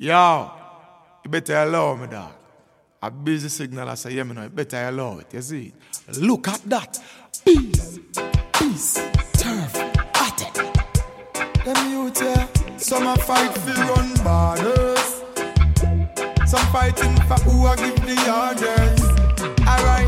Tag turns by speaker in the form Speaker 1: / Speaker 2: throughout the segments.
Speaker 1: Yo, you better allow me, dog. A busy signal, I say, yeah, me know, you better allow it, you see? Look at that. Peace, peace, turf, at it. Them youth, yeah, some a fight for run borders. Some fighting for who a give the orders. Alright.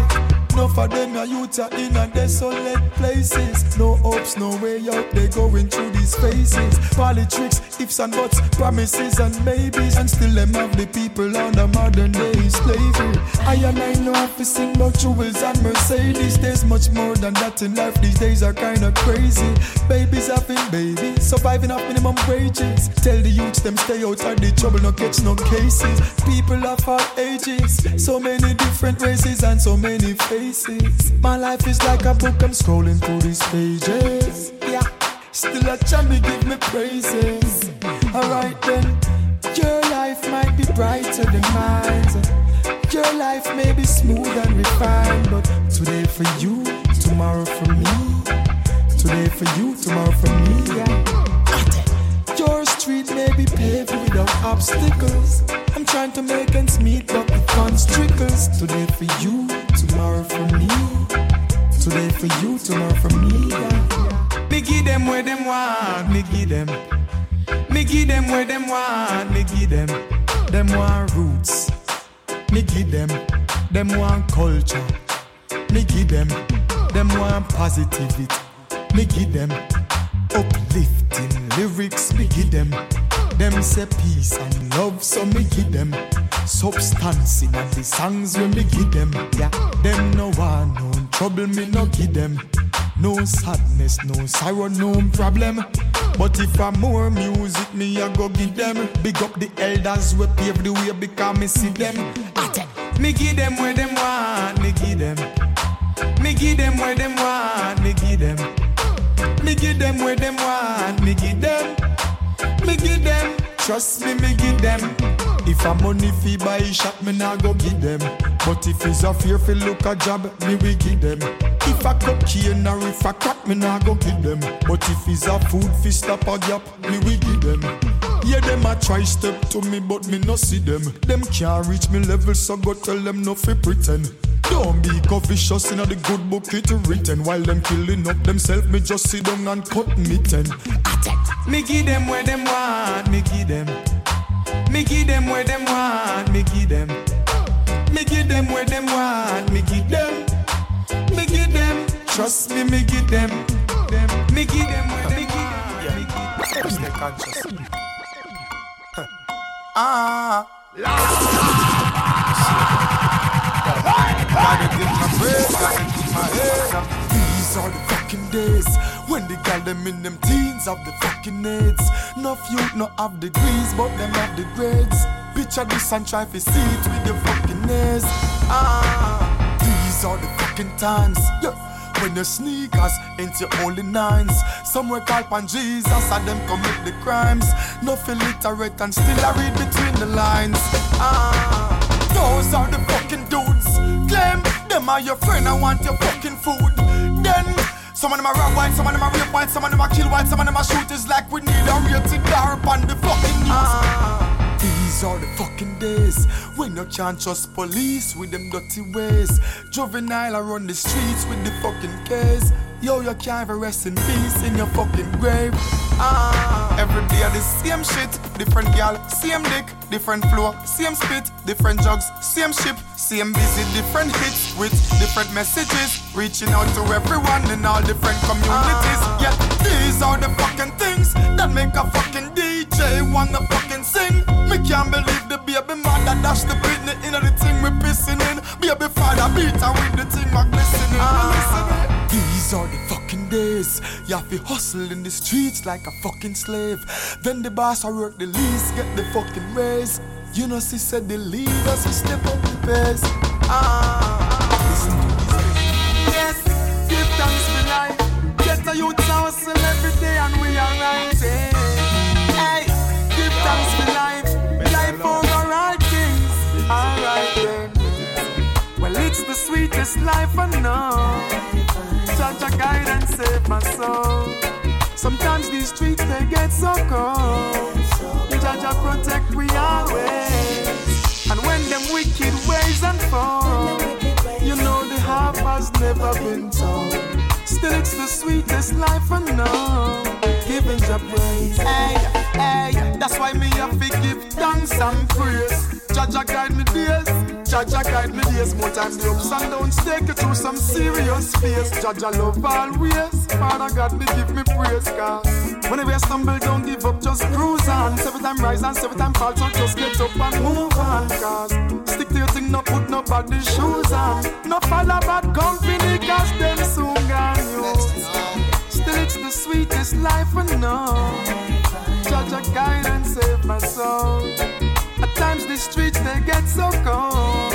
Speaker 1: No for them a youth are in a desolate places. No hopes, no way out. They going through these phases. Politics, ifs and buts, promises and maybes, and still them have the people under modern day slavery. I and I know have to sing about jewels and Mercedes. There's much more than that in life. These days are kinda crazy. Babies having babies, surviving off minimum wages. Tell the youths them stay out of the trouble, no catch no cases. People of all ages, so many different races and so many faces My life is like a book, I'm scrolling through these pages. Yeah, still a chummy give me praises. Alright then, your life might be brighter than mine. Your life may be smooth and refined, but today for you, tomorrow for me. Today for you, tomorrow for me. Yeah. Street may be paved without obstacles. I'm trying to make ends meet, but the funds trickles. Today for you, tomorrow for me. Today for you, tomorrow for me. Yeah. Me give them where them want, me give them. Me give them where them want, me give them. Them want roots, me give them. Them want culture, me give them. Them want positivity, me give them. Uplifting lyrics, me give them. Them say peace and love, so me give them. Substance in the songs when me give them. Yeah, them no one, no trouble, me no give them. No sadness, no sorrow, no problem. But if I more music, me I go give them. Big up the elders we pave the way because me see them. Me give them where them want, me give them. Me give them where them want, me give them. Me give them where them want, me give them. Me give them, trust me, me give them. If a money fee buy shop, me nah go give them. But if it's a fear fi look a job, me we give them. If a cocaine or if a crack, me nah go give them. But if it's a food fi stop a gap, me we give them. Yeah, them a try step to me, but me no see them. Them can't reach me level, so go tell them no fi pretend. Don't be vicious in the good book it written. While them killing up themselves, me just sit down and cut me ten. Me give them where them want, me give them. Me give them where them want, me give them. Me give them where them want, me give them. Me give them, trust me, me give them. Me give them where me give them. Stay conscious Ah, These are the fucking days when they got them in them teens of the fucking AIDS. No youth, no have degrees, but them have the grades. Picture this and try to see it with your fucking ears. Ah, these are the fucking times. Yeah. When your sneakers into only nines, somewhere call upon Jesus and them commit the crimes. No illiterate and still I read between the lines. Ah, those are the fucking dudes. Claim them are your friend, I want your fucking food. Then some of them are rob white, some of them are rape white, some of them are kill white, some of them are shooters like we need a rated R on the fucking news. Ah, these are the fucking days when you can't trust police with them dirty ways. Juvenile are on the streets with the fucking case. Yo, you can't even rest in peace in your fucking grave. Ah, every day the same shit, different gal, same dick, different floor, same spit, different jugs, same ship, same busy, different hits with different messages, reaching out to everyone in all different communities. Yeah, these are the fucking things that make a fucking DJ wanna fucking sing. Me can't believe the baby mother dash the Britney in the inner the thing we pissing in. Baby father beat her with the thing my glistening. Ah. These are the fucking days. You have to hustle in the streets like a fucking slave. Then the boss I work the least, get the fucking raise. You know, she said the leaders will step up the pace. Ah, listen to this. Yes, give thanks for life. Get a youth hustle every day and we are rising. Hey, give thanks for life. Life over all things. Alright then. Well, it's the sweetest life I know such a guide and save my soul. Sometimes these streets they get so cold. Jah Jah protect we always.
Speaker 2: And when them wicked ways unfold, you know the half has never been told. Still it's the sweetest life I know. Giving Jah praise, hey, hey. That's why me have to give thanks and praise. Jah Jah guide me days. Jah Jah guide me days more time the ups and downs take you through some serious space. Jah Jah love always. Father God, me give me praise, cause whenever you stumble, don't give up, just cruise on. Seven time rise and seven time fall, so just get up and move on, cause stick to your thing, no put nobody shoes on. No follow bad company, cause them soon gone, you. Still, it's the sweetest life I know. Jah Jah guide and save my soul. At times the streets they get so cold,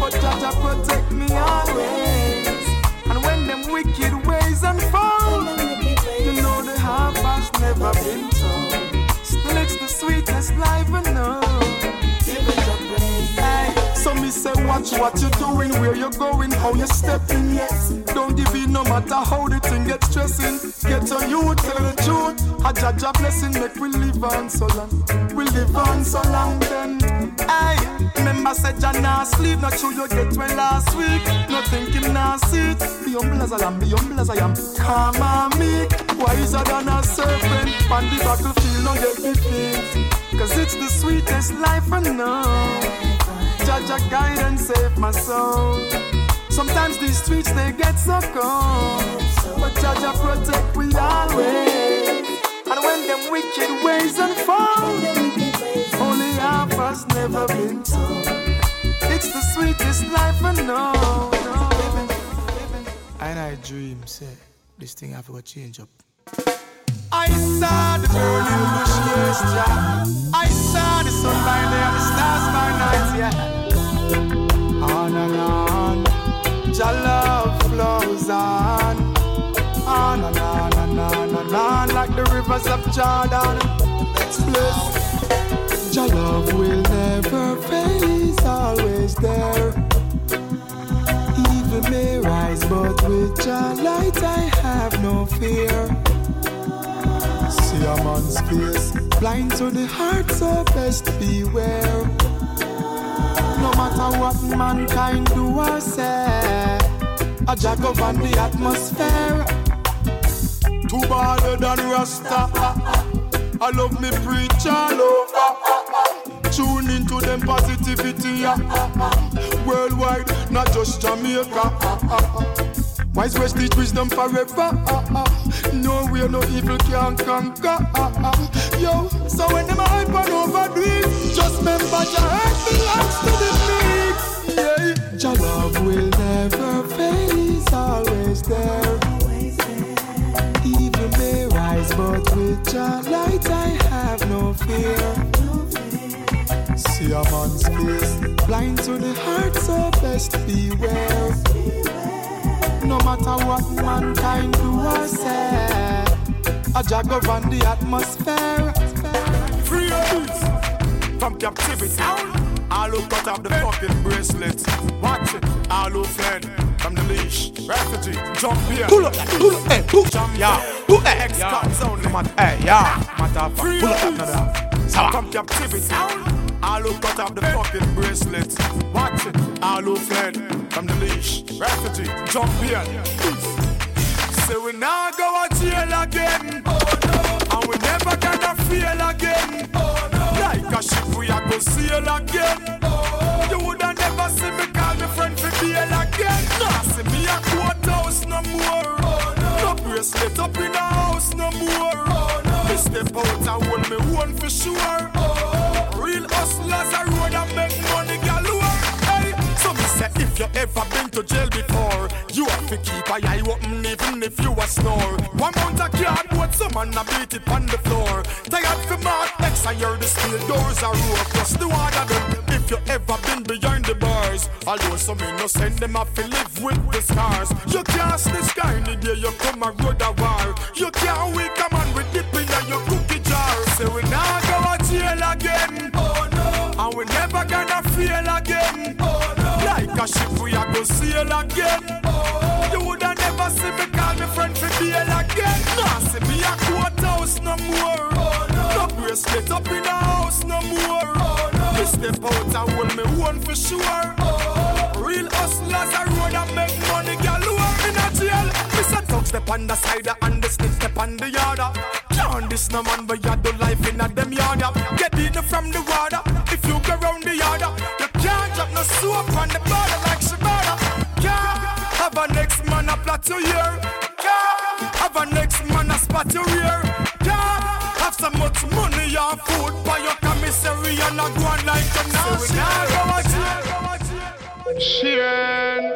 Speaker 2: but Jah Jah protect me always. And when them wicked ways unfold, you know the has never been told. Still it's the sweetest life I know. Watch what you're doing, where you're going, how you're stepping. Yes, don't give in no matter how the thing gets stressing. Get on you, tell the truth. A Jah Jah blessing make we live on so long. We live on so long then. Hey, remember said Jah nah sleep, not true you get well last week. No thinking nah sit. Be humble as I am, be humble as I am. Calm and meek, wiser than a serpent. On the battlefield, don't get me. Cause it's the sweetest life I know. Jah Jah guide and save my soul. Sometimes these streets they get so cold, but Jah Jah protect we always. And when them wicked ways unfold, only half us never been told. It's the sweetest life I know. And I dream, say, this thing have to change up. I saw the burning bush, yes, yeah. I saw the sun by day and the stars by night, yeah. On and on, Jah love flows on. On and on and on and on, like the rivers of Jordan. Bliss. Jah love will never fade, He's always there. Evil may rise, but with Jah light I have no fear. See a man's face, blind to the heart, so best beware. No matter what mankind do or say, a Jah govern the atmosphere. Too bad than Rasta. I love me preach all over. Tune into them positivity. Worldwide, not just Jamaica. Wise words teach wisdom forever. Ah, ah. No way, no evil can conquer. Ah, Yo, so when them hype and overdo it, just remember your heart belongs to the meek. Yeah, your love will never fail, He's always there. Evil may rise, but with your light I have no fear. See a man's face, blind to the heart, so best beware. No matter what mankind do or say, a Jah govern the atmosphere.
Speaker 1: Free us from captivity. All who cut off the fucking bracelets. Watch it. All who fled from the leash. Refugee. Jump here.
Speaker 2: Pull up, pull up, hey, pull
Speaker 1: Jump
Speaker 2: yeah, pull hey,
Speaker 1: X
Speaker 2: yeah.
Speaker 1: only.
Speaker 2: Man, hey, yeah, matter
Speaker 1: Free
Speaker 2: pull up that
Speaker 1: from captivity. All who cut off the fucking bracelets. Watch it. All who fled from the leash. Refugee. Jump here. Say we now go to jail again. Oh, no. And we never gonna feel again. Oh, no. Like a ship we a go sail again. Oh, You woulda never see me call me friend for bail again. Nah, see me a courthouse no more. No bracelet up in the house no more. Oh, no. Me step out and hold me one for sure. Real hustlers a road and make money galore. Hey, so me say if you ever been to jail before, you have to keep a eye open even if you a snore. One mount a cardboard, some man a beat it on the floor. Tired for mark X, I hear the steel doors are roar. Plus the water them. If you ever been behind the bars, although some innocent them have to live with the scars. You can't this guy in the day you come a road a war. You can't wake a man with dip in your cookie jar. Say we now go to jail again. And we never gonna feel again. Oh no. Like a ship we a go sail again. Oh. You woulda never see me call me friend for bail again. Nah, see me a courthouse no more. Oh no. No bracelet up in the house no more. Oh no. Me step out and hold me one for sure. Oh.
Speaker 2: Real hustlers are road and make money, are in a jail. Miss a step on the side and the snitch step on the yard. Can't this no man, but you do life in a them yard. Get in from the water a to hear. Can't have a next man a spot rear. Can't have so much money and food for your commissary and not go on like a nurse. So now go a jail. Shane,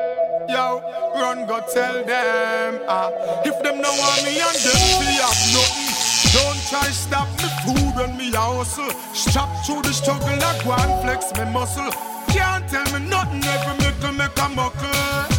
Speaker 2: yo, run go tell them. Ah, if them no want me and them we have nothing. Don't try stop me food when me a hustle. Strap through the struggle like one flex me muscle. Can't tell me nothing, every mickle make a muckle.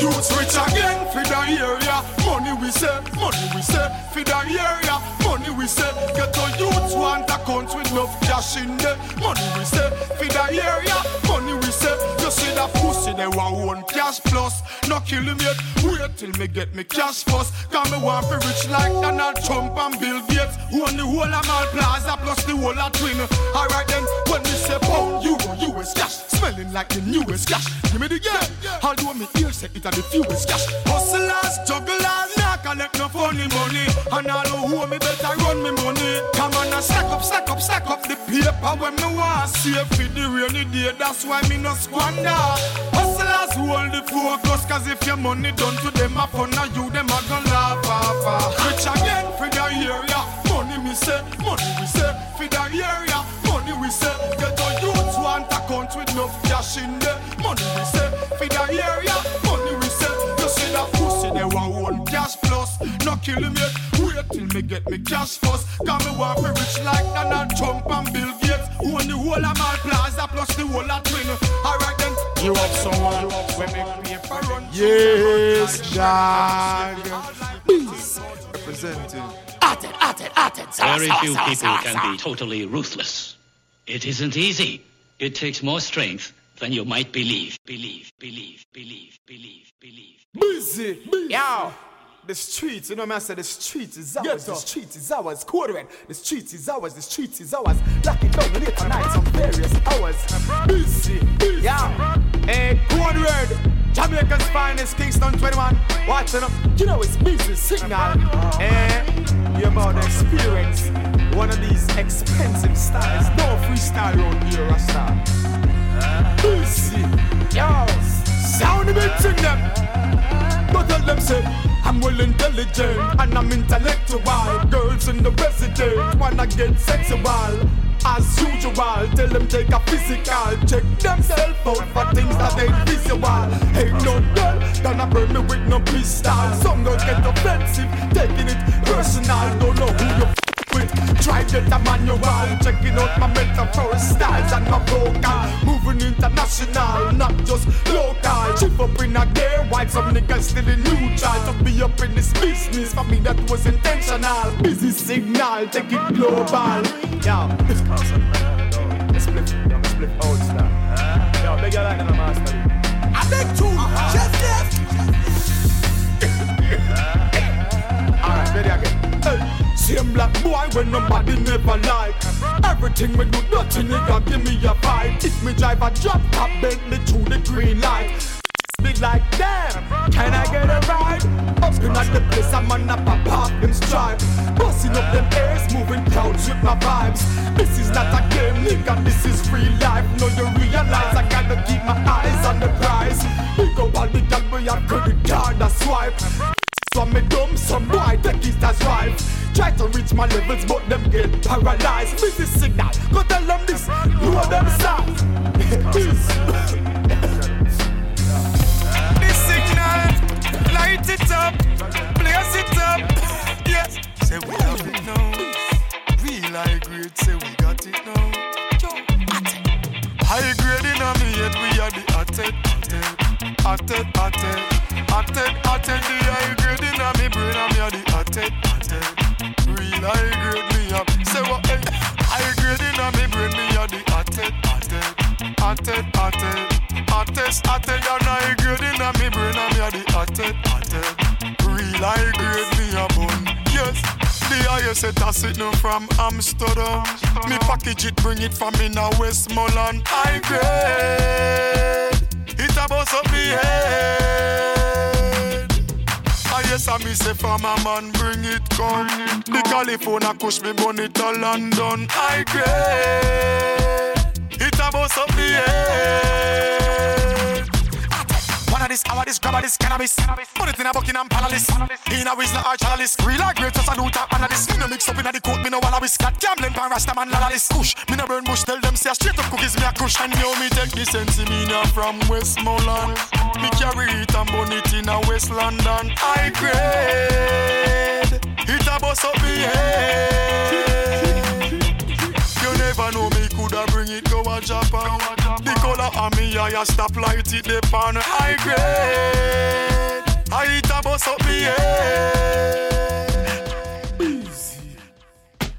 Speaker 2: Youths rich again for the area. Money we say, money we say for the area. Money we say, get a youths want a country enough cash in there. Money we say for the area. Money we say, you see that pussy they want one cash plus. No kill him yet, wait till me get me cash first. Cause me want to rich like Donald Trump and Bill Gates. Own the whole of Mall Plaza plus the whole of Twin. Alright then, when me say pound, euro, US cash, smelling like the newest cash. Give me the game. Although me ear say it a the fewest cash. Hustlers, jugglers, not collect no funny money. And I know who me better run me money. Come on and stack up, stack up, stack up the paper when me want save for the rainy day. That's why me no squander. Hustlers hold the focus, cause if your money done to them, up on you, them a gonna laugh off. Rich again for the area. Money me say, money we say, for the area. Money we say, get a youth want a country with enough cash in there. Money we say, for the area. Money we say, you see that pussy, they want one cash plus. No kill him yet, wait till me get me cash first. Cause me want to rich like Donald Trump and Bill Gates. Own the whole of Mall Plaza plus the whole of Twin. Alright then,
Speaker 1: You have someone when make paper run. Yes, dog. Beast representing.
Speaker 3: Very few people can be totally ruthless. It isn't easy. It takes more strength than you might believe. Believe, believe, believe, believe, believe.
Speaker 2: Busy. Yo. The streets, you know me I say the streets is ours, the streets is ours, red, the streets is ours, the streets is ours, lock it down late at night on various hours. Busy, yeah, hey, code red, Jamaica's finest, Kingston 21, watching up, you know it's busy signal, eh, you're about the experience, one of these expensive styles, no freestyle around here, Rasta. Busy, yo, sound a bit in them. Go tell them say I'm well intelligent and I'm intellectual. Girls in the resident wanna get sexual. As usual, tell them take a physical. Check themselves out for things that ain't visual. Ain't no girl gonna burn me with no pistol. Some girls get offensive, taking it personal. Don't know who you with. Try get a manual, checking out my metaphor styles and my vocal. Moving international, not just local. Chief up in a gear, while some niggas still in neutral. To be up in this business, for me that was intentional. Busy signal, take it global. Yo, this person, let's split, split out now. Yo, your like in the master. I beg two, Alright, ready again. Hey. Same black boy when nobody never like. Everything we do, dirty nigga, give me a fight. If me drive a drop top, me through the green light. Big like damn, can I get a ride? In at the place, I'm on up a pop them stripe. Busting up them ears, moving crowds with my vibes. This is not a game, nigga, this is real life. No, you realize I gotta keep my eyes on the prize. Big up all the gal, we have credit card, a swipe. So me dumb, some boy take it as right. Try to reach my levels, but them get paralyzed. Busy signal, go tell them this, know them stop. this. this signal, light it up, blaze it up. Yes, say we have it now. Real high grade, say we got it now. High grade in me head, we are the hothead, hothead, hothead, hothead, hothead. The high grade in me brain, are the hothead, hothead. Real high grade me up. Say what? Hey. High grade in a me brain, me are the hothead, hothead, hothead, hothead, hottest, hothead. And high grade in a me brain, and me are the hothead, hothead. Real high grade me a bun. Yes. The highest set a sitting from Amsterdam. Me package it, bring it from in a Westmoreland. High grade. It a a bust up me head. I yes, I me say from a man, bring it The California push me money to London. I grade. It a bust up me head. One of this, hour this, grab this cannabis. Put it in a Buckingham Palace. In a Whistler or Chalice. Real like great, just a new of this. Me no mix up in a the coat, me no wanna whisk. Got gambling pan rasta man, la this. Push, me no burn bush, tell them say straight up cookies, me a crush. And yo, me take the sense, me now from Westmoreland. Me carry it and burn it in a West London. I grade. It a bust up me head. You never know me coulda bring it go a Japan. The color of me eye a stop light it the pan high grade. I eat a bus up me head.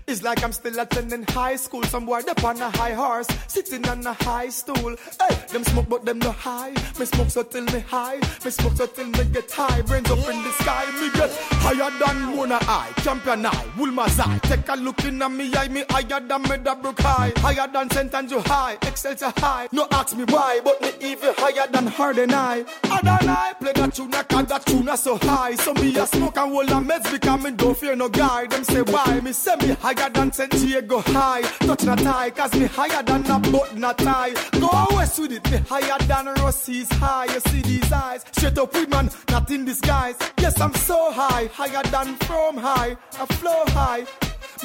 Speaker 1: It's like I'm still attending high school. Some boy up on a high horse, sitting on a high stool. Hey, them smoke but them no high. Me smoke so till me high. Me smoke so till me get high. Brains up in the sky. Me get higher than Mona High, Champion Eye, Wolmer's High. Take a look in me eye, me higher than Meadowbrook High. Higher than St. Andrew High, Excelsior High. No ask me why, but me even higher than Ardenne High. Ardenne High, play that tune, cause that tune so high. So me a smoke and hold a meds because me don't fear no guy. Them say why, me say me higher than San Diego High. Touch na tie, cause me higher than a button a tie. Go west with it, me higher than Rossi's high. You see these eyes, straight up with man, not in disguise. Yes, I'm so high, higher than from high. I flow high.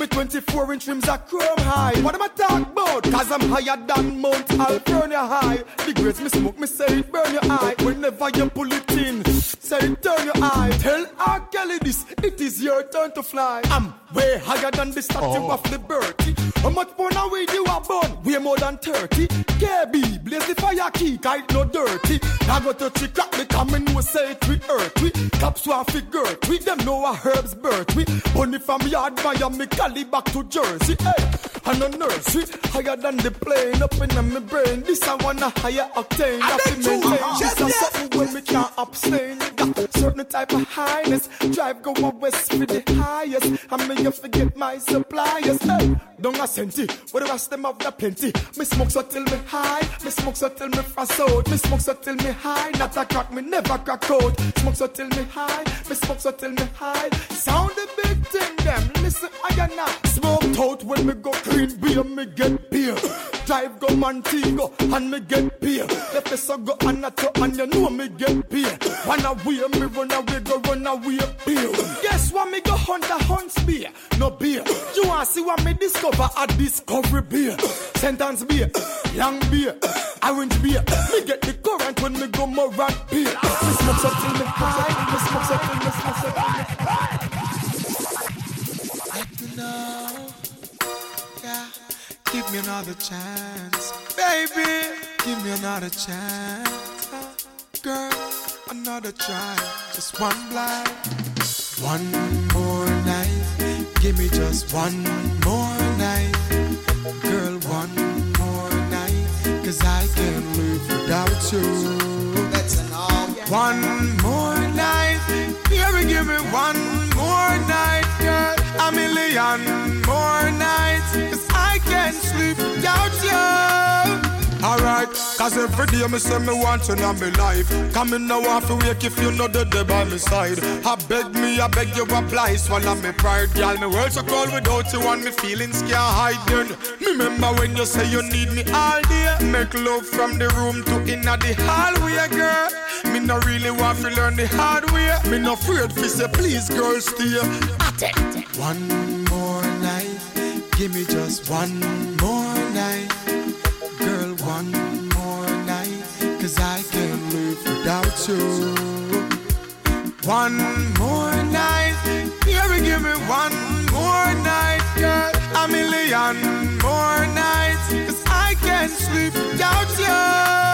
Speaker 1: Me 24 inch rims are chrome high. What am I talking about? Cause I'm higher than Mount California high. The grades me smoke, me say it burn your eye. Whenever you pull it in, say it turn your eye. Tell R. Kelly this, it is your turn to fly. I'm way higher than the statue oh. of liberty. How much more now weed you are born? Way more than 30. KB, blaze the fire key, kite no dirty. I go to chick crack, me come in, we say it we earth. We cops want figure, we them know a herbs birth. We bunny from yard, Miami, Cali back to Jersey. Hey, and a nursery, eh? higher than the plane, up in my brain. This I wanna higher octane. I feel maintain. This is something when we can't abstain. Got certain type of highness. Drive go west for the highest. I may you forget my suppliers. Hey, don't a senti, but the rest them have the plenty. Me smoke so till me high, me smoke so till me fast out. Me smoke so till me high, not a crack, me never crack out. Smoke so till me high, me smoke so till me high. Sound the big thing, them. Listen, I got now. Smoke out when me go clean beer, me get beer. Drive go Montego and me get beer. The so go Anato and you know me get beer. Run away, me run away, go run away, beer. Guess what me go hunt a hunt beer, no beer. You want see what me discover a discovery beer. Sentence beer, long beer, orange beer. Me get the current when me go more run beer. Me smoke something me smoke something me smoke something me
Speaker 2: me know, yeah. Give me another chance, baby. Give me another chance, girl. Another try, just one blind. One more night, give me just one more night, girl. One more night, cause I can't live without you. That's an all. One more night, baby, give me one more night, girl. A million more nights, I can't sleep without you. Alright, cause every day me say me want you in my life. Come in now off wake if you know the day by my side. I beg me, I beg you apply, swallow me pride, girl. Me world so cold without you and me feelings can't hide then. Me remember when you say you need me all day. Make love from the room to inna the hallway, girl. Me no really want to learn the hard way. Me no afraid fi say please, girl, stay. One give me just one more night. Girl, one more night, cause I can't live without you. One more night, baby, give me one more night, girl. A million more nights, cause I can't sleep without you.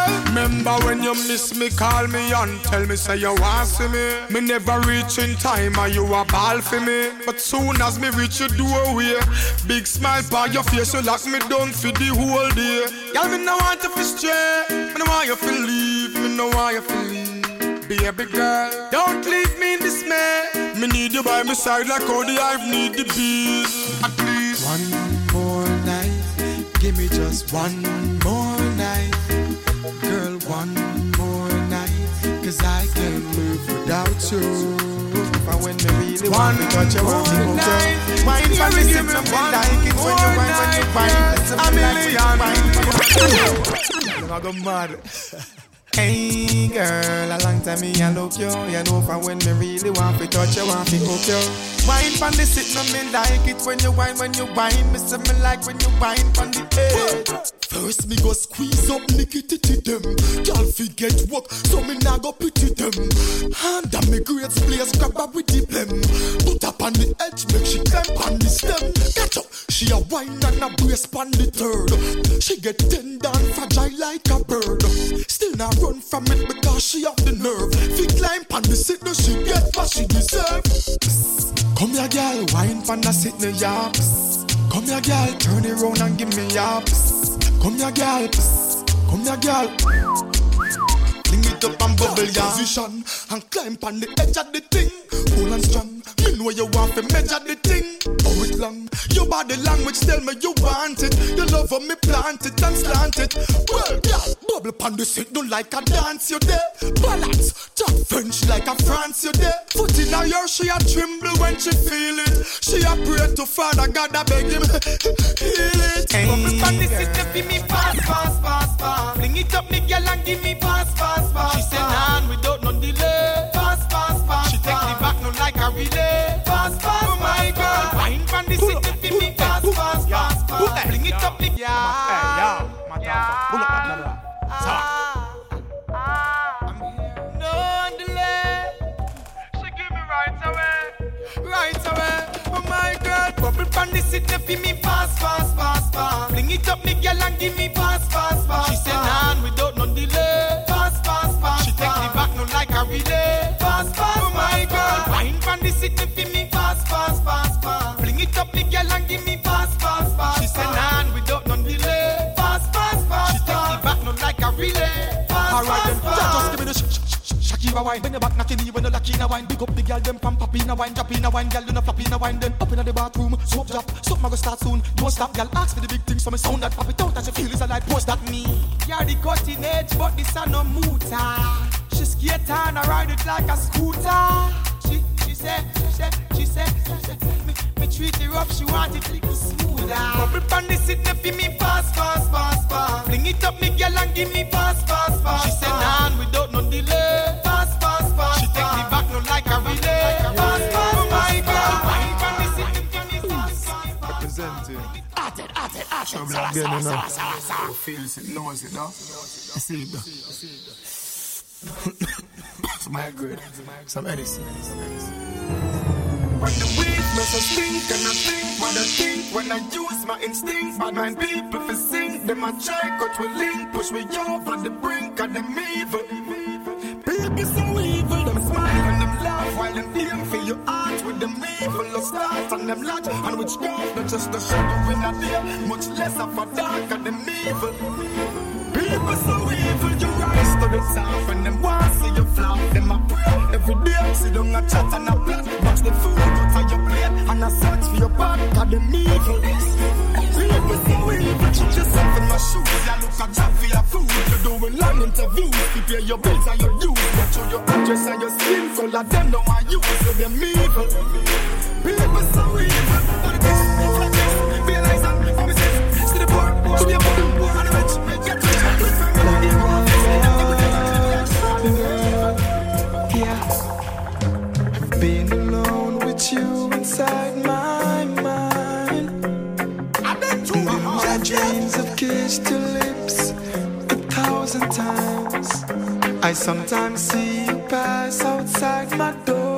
Speaker 2: Remember when you miss me, call me and tell me, say you want see me. Me never reach in time, and you a ball for me. But soon as me reach your doorway, big smile by your face, you lock me down for the whole day. Girl, me no want to stray, me no want you to leave, me no want you to leave. Baby girl, don't leave me in dismay. Me need you by my side like how the hive need the bees. At least one more night, give me just. One more I can't move without
Speaker 1: you. And when me really want to touch you, one night, one night, one night, one night, one like it when you wine, when you wine. A million. I'm night, one night, one Hey girl, a long time me a look you. You know from when me really want to touch you, want to hook you. Wine from the sit, no me like it when you wine, when you wine. Me say me like when you wine from the edge
Speaker 2: First me go squeeze up Nicky titty them. Y'all forget work so me nah go pity them. Hand on me great place grab her with the them Put up on the edge make she climb on the stem. Catch up. She a wine and a brace on the third. She get tender and fragile like a bird. Still not run from it because she have the nerve Fi climb on the sit no she get what she deserve Come here girl wine on the sit no ya Come here girl turn it round and give me ya Come here, girl. Come here, girl. It up and bubble your position and climb on the edge of the thing. Hold and strong. Me know you want to measure the thing. Oh, it long. Your body language tell me you want it. You love how me plant it and slant it. Well, girl, bubble pan the seat, don't like a dance you there. Balance, talk French like a France you there. Foot in her ear, she a tremble when she feel it. She a pray to Father God, I beg him heal it.
Speaker 1: Hey,
Speaker 2: Bubble pan the seat, feel me fast, fast, fast, fast. Bring it up, me girl, and give me fast, fast, fast. She said, "Nan, without bubble pan the they feel me fast, fast, fast, fast. Bring it up, me girl, and give me fast, fast, fast. She said, "Nan, without no delay." Fast, fast, fast. She take the back, no like a relay. Fast, fast, oh my girl, wine pan the they feel me fast, fast, fast, fast. Bring it up, me girl, and give me fast, fast, fast. She said, "Nan, without no delay." Fast, fast, fast. She take the back, no like a relay.
Speaker 4: Shakira wine. When you back knocking when you lucky in a wine. Big up the girl them from pop a wine, drop a wine, girl you know flop a wine. Then up in the bathroom, soap drop, something go start soon. Don't stop, girl. Ask for the big things, so me sound that pop it out as you feel it's a light post that me.
Speaker 2: You're the cutting edge, but this a no mooter. She skate on, I ride it like a scooter. She, she said, she said, she said, she said, me, me treat her rough, she want it little smoother. Bubble pan the seat, they feel me fast, fast, fast, fast. Bring it up, me girl, and give me fast, fast, fast. She said, Nan, without no delay.
Speaker 1: Trouble again, you know. Who feels it, knows it, no? You see it, though. Some high grade, some medicine.
Speaker 2: When the weakness I stink and I think what I think when I use my instincts. Bad mind people for sing, them I try cut we link, push me over the brink of them evil. People so evil, them while them aim for your heart with them evil of start and them lot and which God not just to shadow in a day, much less of a dark and them evil. People so evil, you rise to the top and them want see you flop. Them a pray every day, down a chat and a plot. Watch the food out of your plate and a search for your back, cause them evil. Cheat yourself in my shoes. You look a job for your food, you doing long your bills and your out your address and your skin color, them promises. See the poor, the rich, rich.
Speaker 1: Yeah. Being alone with you inside kissed your lips a thousand times. I sometimes see you pass outside my door.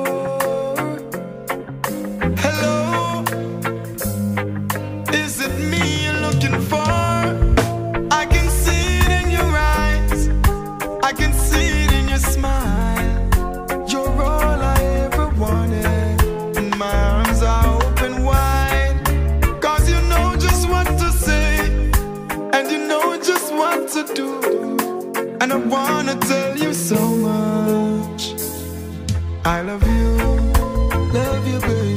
Speaker 1: Wanna tell you so much. I love you. Love you, baby.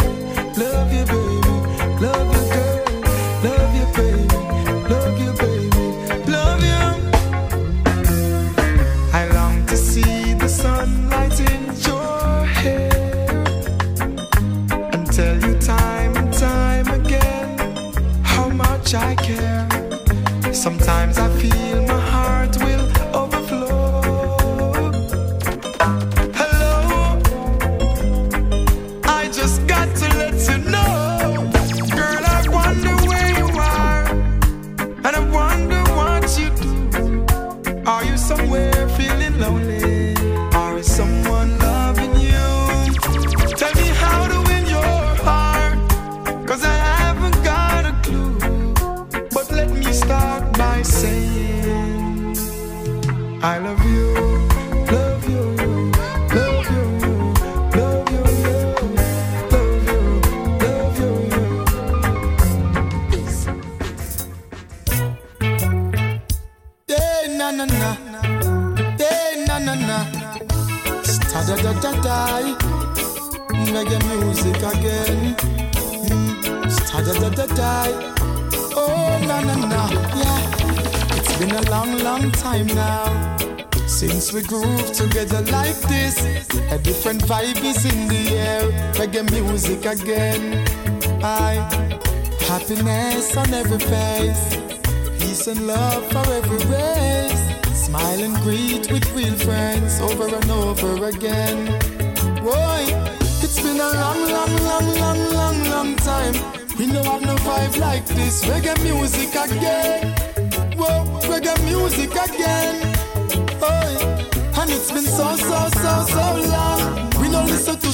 Speaker 2: Vibe is in the air. Reggae music again. I happiness on every face, peace and love for every race. Smile and greet with real friends over and over again. Boy, it's been a long, long, long, long, long, long time. We don't have no vibe like this. Reggae music again. Whoa, reggae music again. Oh, and it's been so, so, so, so long.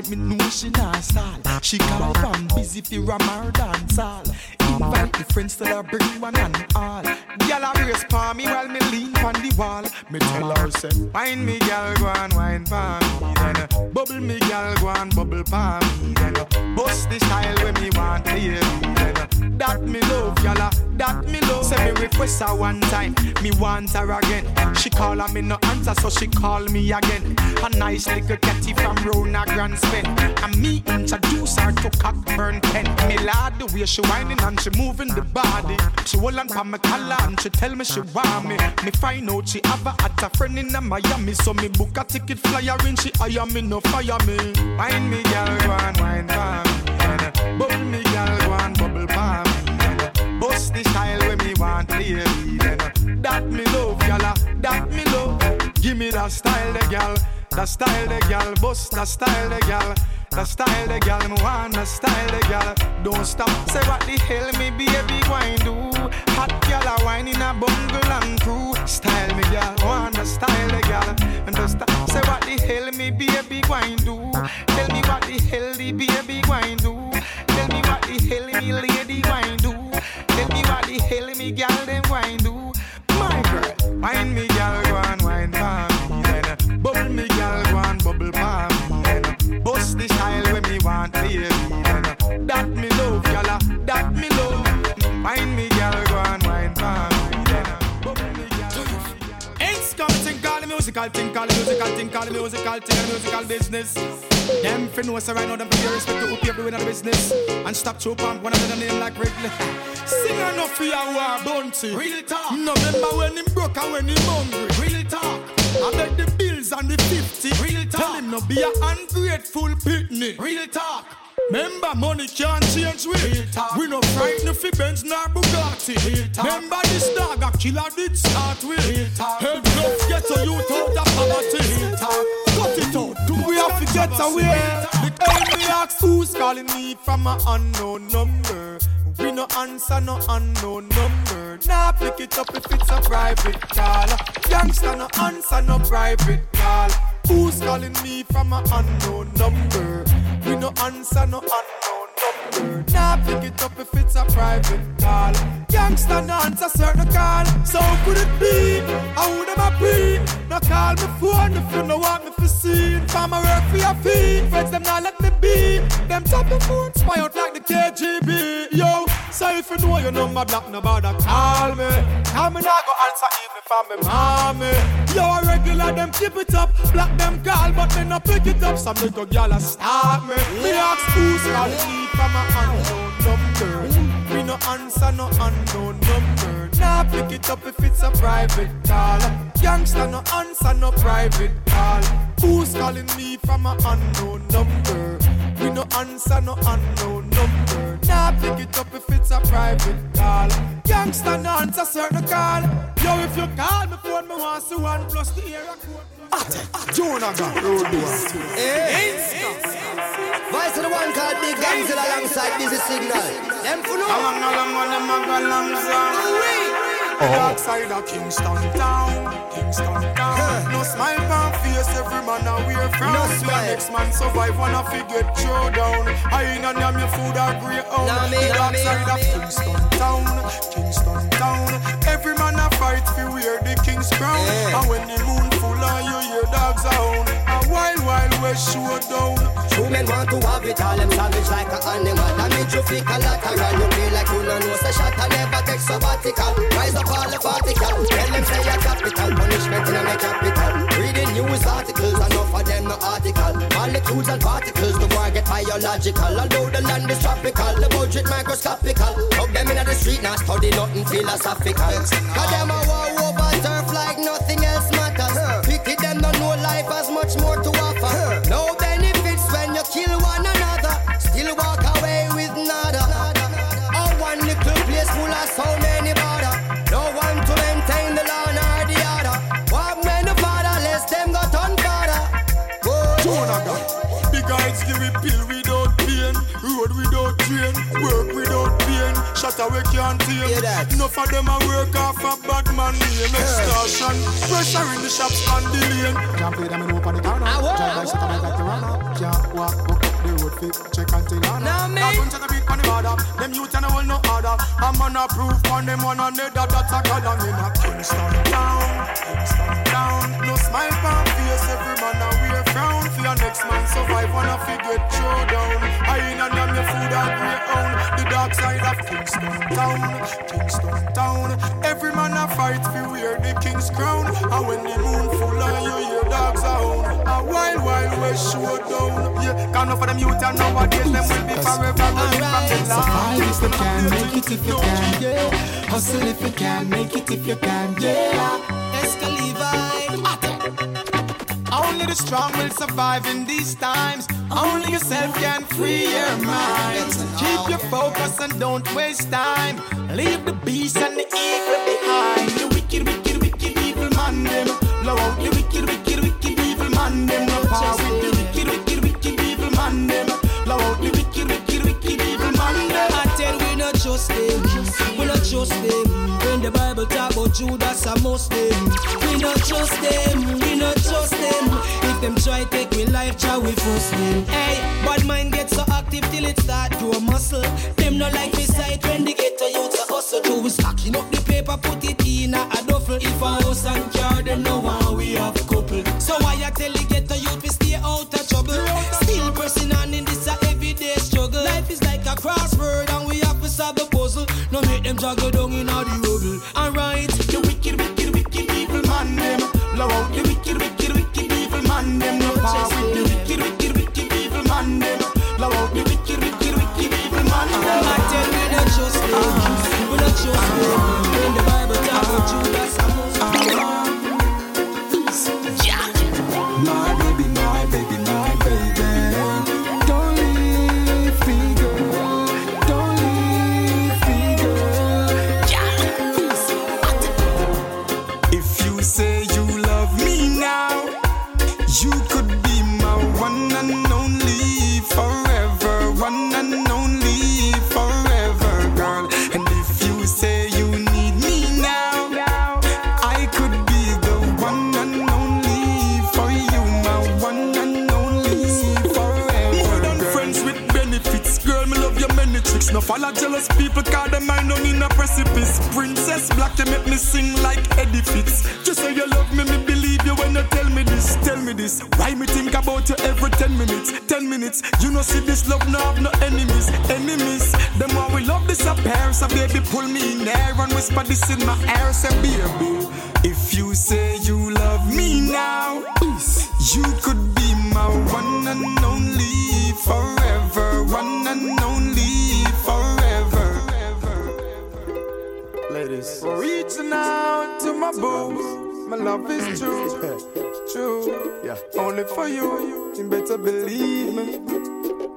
Speaker 2: it, me know she not stall. She call from busy for a more dance. Invite the friends to the bring one and all. Girl a brace for me while me lean on the wall. Me tell her say, wine me girl go and wine for me. Then bubble me girl go and bubble for me. Then bust the style when me want to hear. Then that me love, y'all. Ah, that me love. Say me request her one time, me want her again. She call her me no answer, so she call me again. A nice little catty from Rona Grand Spin. And me introduce her to Cockburn Pen. Me lad the way she whining and she moving the body. She hold on for my collar and she tell me she want me. Me find out she have a at a friend in a Miami, so me book a ticket flyer in she hire me no fire me. Wine me girl, go and wine for that me love, y'all. Ah. That me love. Give me that style, the gal. That style, the gal. Bust that style, the gal. That style, the gal. Me want that style, the gal. Don't stop. Say what the hell me baby going do? Hot gal a wine in a bungle and crew. Style me gal. Want that style, the gal. And stop. Say what the hell me baby going do? Tell me what the hell the baby going do? Tell me what the hell me lady going do? Tell what the me gal them going do? My girl, wine me gal go and wine for me. Then bubble me gal go and bubble for me. Then bust the style when me want, baby. Then that me love, gal. Ah, that me love. Wine me musical thing, all the musical thing, all the musical thing, musical business. Them fi know say right now them pay respect to who people in the business and stop to pump one another name like Wrigley. Sing enough for your war bounty. Real talk. No remember when him broke and when him hungry. Real talk. I bet the bills and the fifty. Real talk. Tell him no be a ungrateful pitney. Real talk. Remember, money can't change we. We no frightened fi Benz nor Bugatti. Remember this dog a killer did start with. Help enough get a youth out of poverty. Cut it out, do we have to get away? The enemy asks who's calling me from an unknown number. We no answer no unknown number. Nah, pick it up if it's a private call. Youngster no answer no private call. Who's calling me from an unknown number? We no answer no unknown number. Nah, pick it up if it's a private call. Youngster no answer certain call. So could it be? I would a be? No call me phone if you no want me for see. Farmer work for your feet. Friends them not let me be. Them top of phone spy out like the KGB. Yo, So if you know your number block, no bother call me. Call me now go answer even for me mommy. Yo, a regular them keep it up, block them call, but me no pick it up. Some little gyal a start me. Me ask who's calling me from a unknown number. Me no answer no unknown number. Nah pick it up if it's a private call. Youngster no answer no private call. Who's calling me from a unknown number? We no answer no unknown number. Nah pick it up if it's a private call. Youngster no answer certain call. Yo, if you call me phone, me want to one plus the area code.
Speaker 1: Jonah got road
Speaker 5: Voice of the one called Big Guns alongside Busy Signal. Them for no.
Speaker 2: Along, along, on them a go long Dark side of Kingston town, Kingston town. No smile on every man a wear frown.
Speaker 5: No
Speaker 2: See next man survive, wanna forget throw down. I ain't a damn your food or grey out.
Speaker 5: Nah, me,
Speaker 2: The dark
Speaker 5: me,
Speaker 2: side
Speaker 5: nah,
Speaker 2: of
Speaker 5: me.
Speaker 2: Kingston town, Kingston town. Every man a fight for wear the king's crown.
Speaker 5: Yeah.
Speaker 2: And when the moon full on, you hear dogs hound. A wild, wild west showdown.
Speaker 5: True men want to have it all, them savage like an animal. Means you feel collateral. You feel like you don't know, say shot and never take sabbatical. Rise up all the particle. Tell them say you're capital. Punishment in a capital. News articles, enough of them no article. Molecules and particles, the war get biological. Although the land is tropical, the budget microscopical. Hug them in the street, not study nothing philosophical. Cause them a war over turf like nothing else matters. Pity them don't know life has much more to offer.
Speaker 2: Shut away can't tame
Speaker 5: Hear?
Speaker 2: Enough of them a work off a bad man name Extortion Pressure in the shops and the lane
Speaker 6: Can't play them in open the corner. Drive like shit, I got the runner. Can't walk up the road fit. Check until I
Speaker 5: Now me.
Speaker 2: A bunch of the beat on the border Them youth and the whole no order I'm on a proof on them one another That's a god I'm in a Kingston town Kingston town No smile on face Every man a wear frown. For your next man survive Wanna forget throw down. I ain't a damn your food or grey own. The dark side of Kingston town Kingston town. Every man a fight for wear the king's crown. And when the moon full on you hear dogs hound A wild wild west showdown Yeah, can't for them youth and nowadays Them will be forever running from the
Speaker 6: Survive if you
Speaker 2: land
Speaker 6: can, make it if you can, yeah. Hustle if you can, make it if you can, yeah.
Speaker 2: Only the strong will survive in these times. Only yourself can free your mind. Keep your focus and don't waste time. Leave the beast and the evil behind. The wicked, wicked, wicked evil man them. Blow out the wicked, wicked, wicked evil man them. No power with the the
Speaker 7: Bible talk about Judas a Muslim, we not trust them, we not trust them. If them try take we life, try we force them. Hey, but mind get so active till it start to a muscle. Them not like me sight when they get to youth a hustle. Do we stacking up the paper, put it in a, duffel. If a house and car, them know how we have couple. So why I tell you get the youth we stay out of trouble. Still pressing on in this a everyday struggle. Life is like a crossword and we have to solve the puzzle. No make them juggle down in all the rubble. When the Bible talk about Judas
Speaker 2: No follow jealous people, cause them mind on in a precipice. Princess Black, you make me sing like Eddie Fitz. Just say you love me, me believe you when you tell me this, tell me this. Why me think about you every 10 minutes, 10 minutes. You know, see this love, no have no enemies, enemies. Them why we love the disappear. So baby, pull me in there and whisper this in my ear. Say, baby, if you say you love me now, you could be my one and only forever. One and only
Speaker 1: Ladies.
Speaker 2: Reaching out to my boo. My love is true. True.
Speaker 1: Yeah.
Speaker 2: Only for you. You better believe me.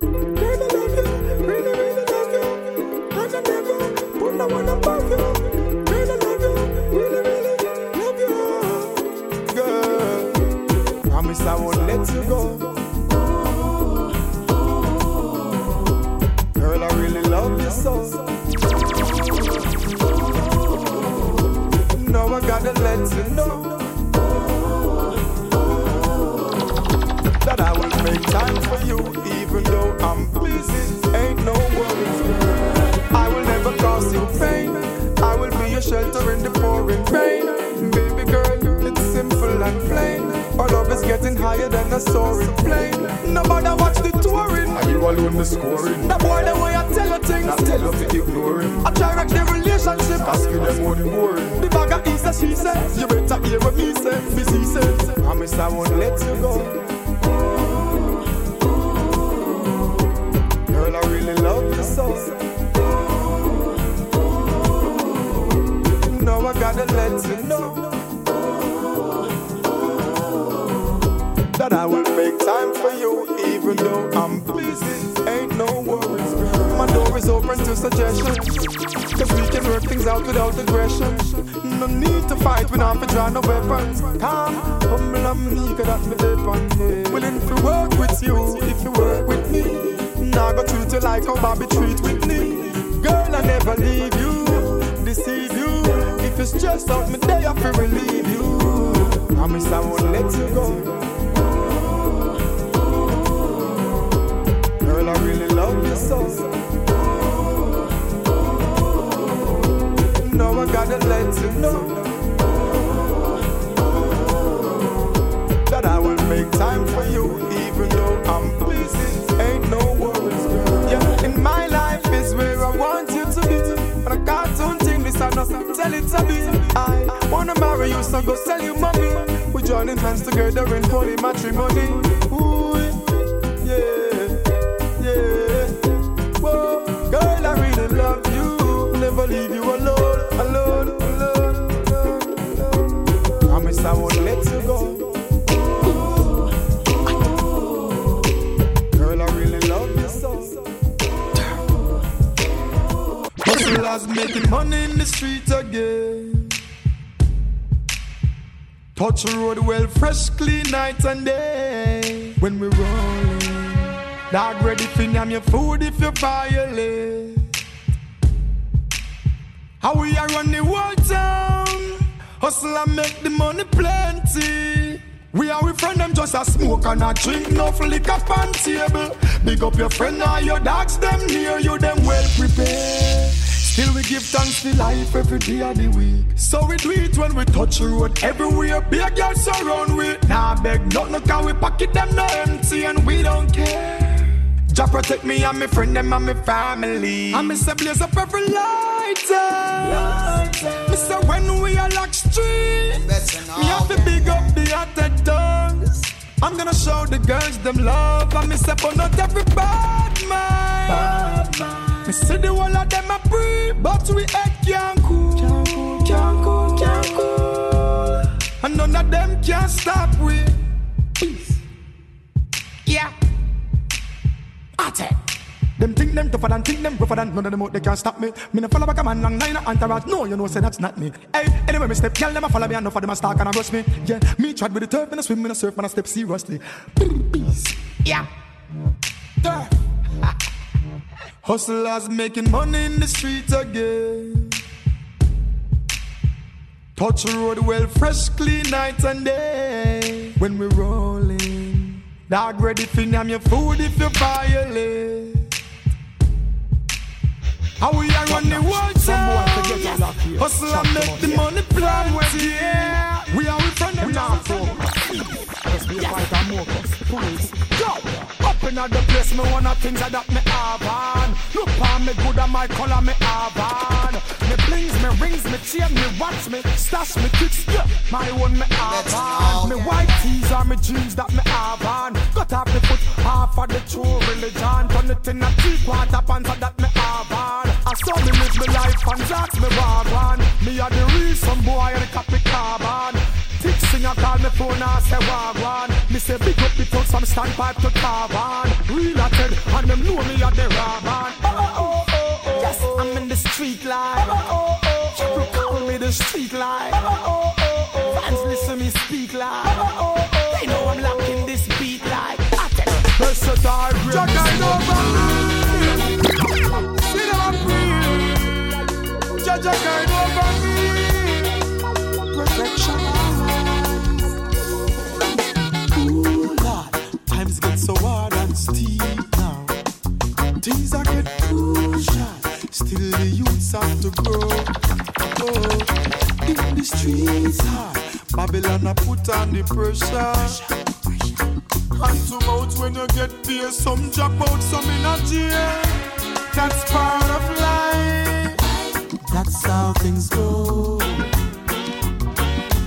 Speaker 2: Really love you. Really, really love you. And I never put no one above you. Really love you. Really, really love you. Girl. Promise I won't let you go. Girl, I really love you so. Now I gotta let you know that I will make time for you, even though I'm busy. Ain't no worries. I will never cause you pain. I will be your shelter in the pouring rain. Baby girl, and plain. Our love is getting higher than a soaring plane. Nobody watch the touring.
Speaker 1: Are you alone the scoring?
Speaker 2: The boy, the way I tell you things.
Speaker 1: I tell you to ignore him.
Speaker 2: I try wreck the relationship.
Speaker 1: Asking them money boring.
Speaker 2: The bag of says, she says. You better hear what me say. Me see says. Promise I won't let you go. Girl, I really love you so. Now I gotta let you know I will make time for you, even though I'm busy. Ain't no worries. My door is open to suggestions. Cause we can work things out without aggression. No need to fight, we not to draw no weapons. Calm, humble and meek, that me depend. Willing to work with you if you work with me. Now go treat you like how Bobby treat with me. Girl, I never leave you, deceive you. If you stress out me day, I feel relieve you. Promise I won't let you go. Really love you so. Now I gotta let you know that I will make time for you, even though I'm busy. Ain't no worries, girl. Yeah, in my life is where I want you to be. And I cartoon thing, this I know, tell it to be. I wanna marry you, so go tell you, mommy. We're joining hands together in holy matrimony. Leave you alone, alone, alone, alone, alone. Promise I won't let you go. Girl, I really love you so. Hustlers making money in the street again. Touch the road well, fresh, clean night and day. When we rolling, dog ready for name your food if you violate. How we are run the whole town. Hustle and make the money plenty. We are with friend them just a smoke and a drink, no liquor on table. Big up your friend or your dogs, them near you, them well prepared. Still we give thanks to life every day of the week. So we do it when we touch the road everywhere. Big girls surround we. Nah beg nothing cause we pocket them no empty and we don't care. Jah protect me and my friend them and my family. And me say blaze up every lighter. Me say when we are lock street, me have to big up the hottest dogs. I'm gonna show the girls them love and me say but not every bad man. Me see the whole of them a free, but we head can't cool. Can't cool, can't cool. And none of them can stop we. Peace. Yeah. Ate. Them think them tougher than think them rougher than none of them out they can't stop me. Me no follow back a man long line of entourage. No, you know say that's not me. Hey, anyway me step, girl them a follow me and enough of them a stalk and a rush me. Yeah, me tried with the turf and a swim, me no surf and a step seriously. Peace. Yeah. Turf. Hustlers making money in the streets again. Touch road well, fresh, clean night and day. When we rolling, dog ready for name your food if you violate. How we are on the world town. Hustle and make the money plenty. Yeah. We are with friend them now.
Speaker 1: Just be a fighter more. Fools.
Speaker 2: Go up in in the place, me wanna things I that me have on. Look on me good and my color me have on. Me blings, me rings, me chain, me watch, me stash, me kicks, yeah. My one me have on. Me white tees are me jeans that me have on. Cut off the foot, half of the true religion. Turn it in a three quarter pants that me have on. I saw me live me life and that's me walk on. Me a the reason boy and copy carbon. Tick singer call me phone and say wagwan Me say pick up the toes from standpipe to carbon Real atted and them know me a the raban oh, oh, oh, oh, oh. Yes, I'm in the street life oh, oh, oh, oh. Call me the street life oh, oh, oh, oh. Fans listen me speak like oh, oh, oh, They know I'm locking this beat like Versatile Jack I know I Ooh, Lord, times get so hard and steep now. Things are Still the youths have to grow. Oh, in the streets hard. Babylon a put on the pressure. Hand to mouth when you get there. Some drop out, some jail. That's part of life. That's how things go.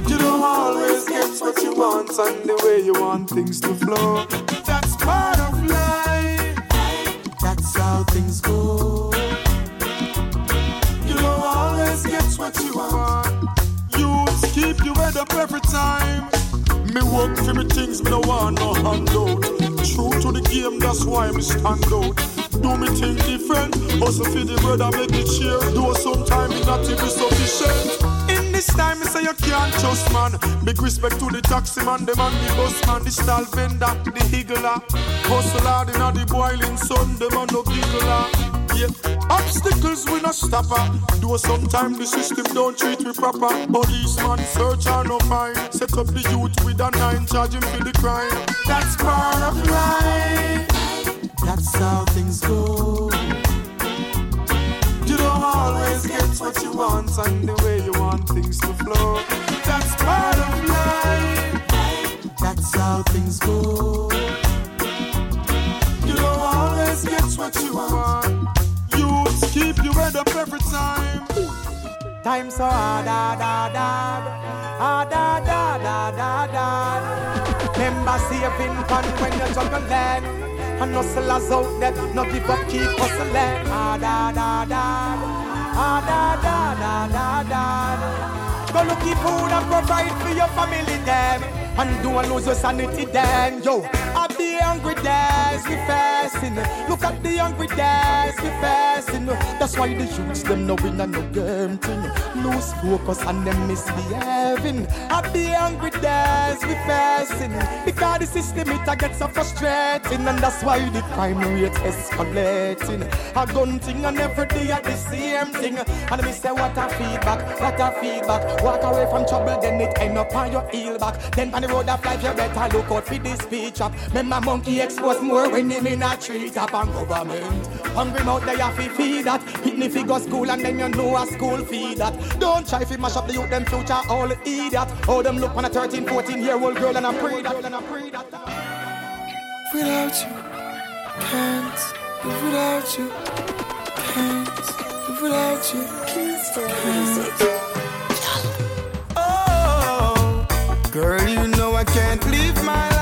Speaker 2: You don't always get what you want and the way you want things to flow. That's part of life. That's how things go. You don't always get what you want. Youths keep you head up every time. Me work for me things, me no want no handout. True to the game, that's why me stand out. Do me thing different, hustle for the brother, make it cheer. Do sometime it not even sufficient. In this time, me say you can't trust man. Big respect to the taxi man, the man, the bus man, the stall vendor, the higgler. Hustle hard in the boiling sun, the man no giggler. Obstacles we no stopper. Do sometimes the system don't treat me proper. Policeman search and no find. Set up the youth with a nine, charge him for the crime. That's part of life. That's how things go. You don't always get what you want and the way you want things to flow. That's part of life. That's how things go. You don't always get what you want. You head up every time. Times so hard, ah, hard, hard, ah, hard, hard, hard, hard, hard, hard. Remember saving fun when you're juggling. And hustlers out there, no give up, keep hustling. Ah, hard, hard, hard, hard, hard, hard, hard, hard, hard. Go looking food and provide for your family, them. And don't lose your sanity, then. Yo, I be hungry days, we fasting. Look at the hungry days, we fasting. That's why the youths them know we no game thing. Lose focus and them misbehaving. I be hungry days, we fasting. Because the system it a get so frustrating, and that's why the crime rate escalating. A gun thing and every day at the same thing. And me say what a feedback, what a feedback. Walk away from trouble, then it end up on your heel back. Then on the road of life, you better look out for this speed trap. Remember monkey expose more when him in a tree top and government. Hungry mouth they have to feed that. Hit me figure school and then you know a school feed that. Don't try to mash up the youth, them future all idiot. Oh, them look on a 13, 14 year old girl and I pray that. And I pray that.
Speaker 8: Without you, can't live without you. Can't live without you. Can't.
Speaker 2: Oh, girl, you know I can't live my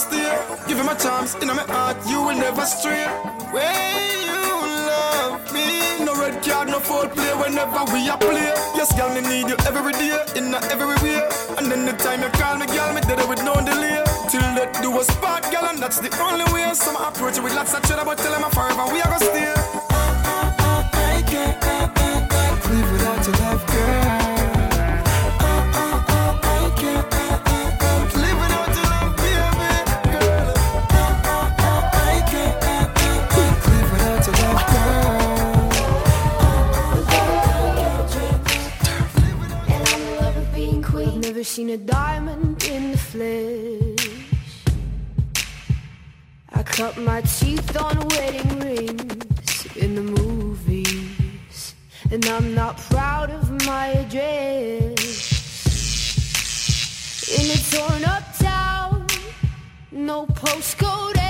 Speaker 2: steer. Give him a chance, in my heart, you will never stray. When you love me, no red card, no foul play. Whenever we are play, yes, girl, me need you every day, in every way. And then the time you call me, girl, me did with no delay. Till that do a spot, girl, and that's the only way. Some approach with lots of cheddar, but tell them I'm forever, we are gonna stay.
Speaker 8: I, I, I, can't, I, I, I, live without your love,
Speaker 9: girl. Never seen a diamond in the flesh. I cut my teeth on wedding rings in the movies, and I'm not proud of my address. In a torn up town, no postcode.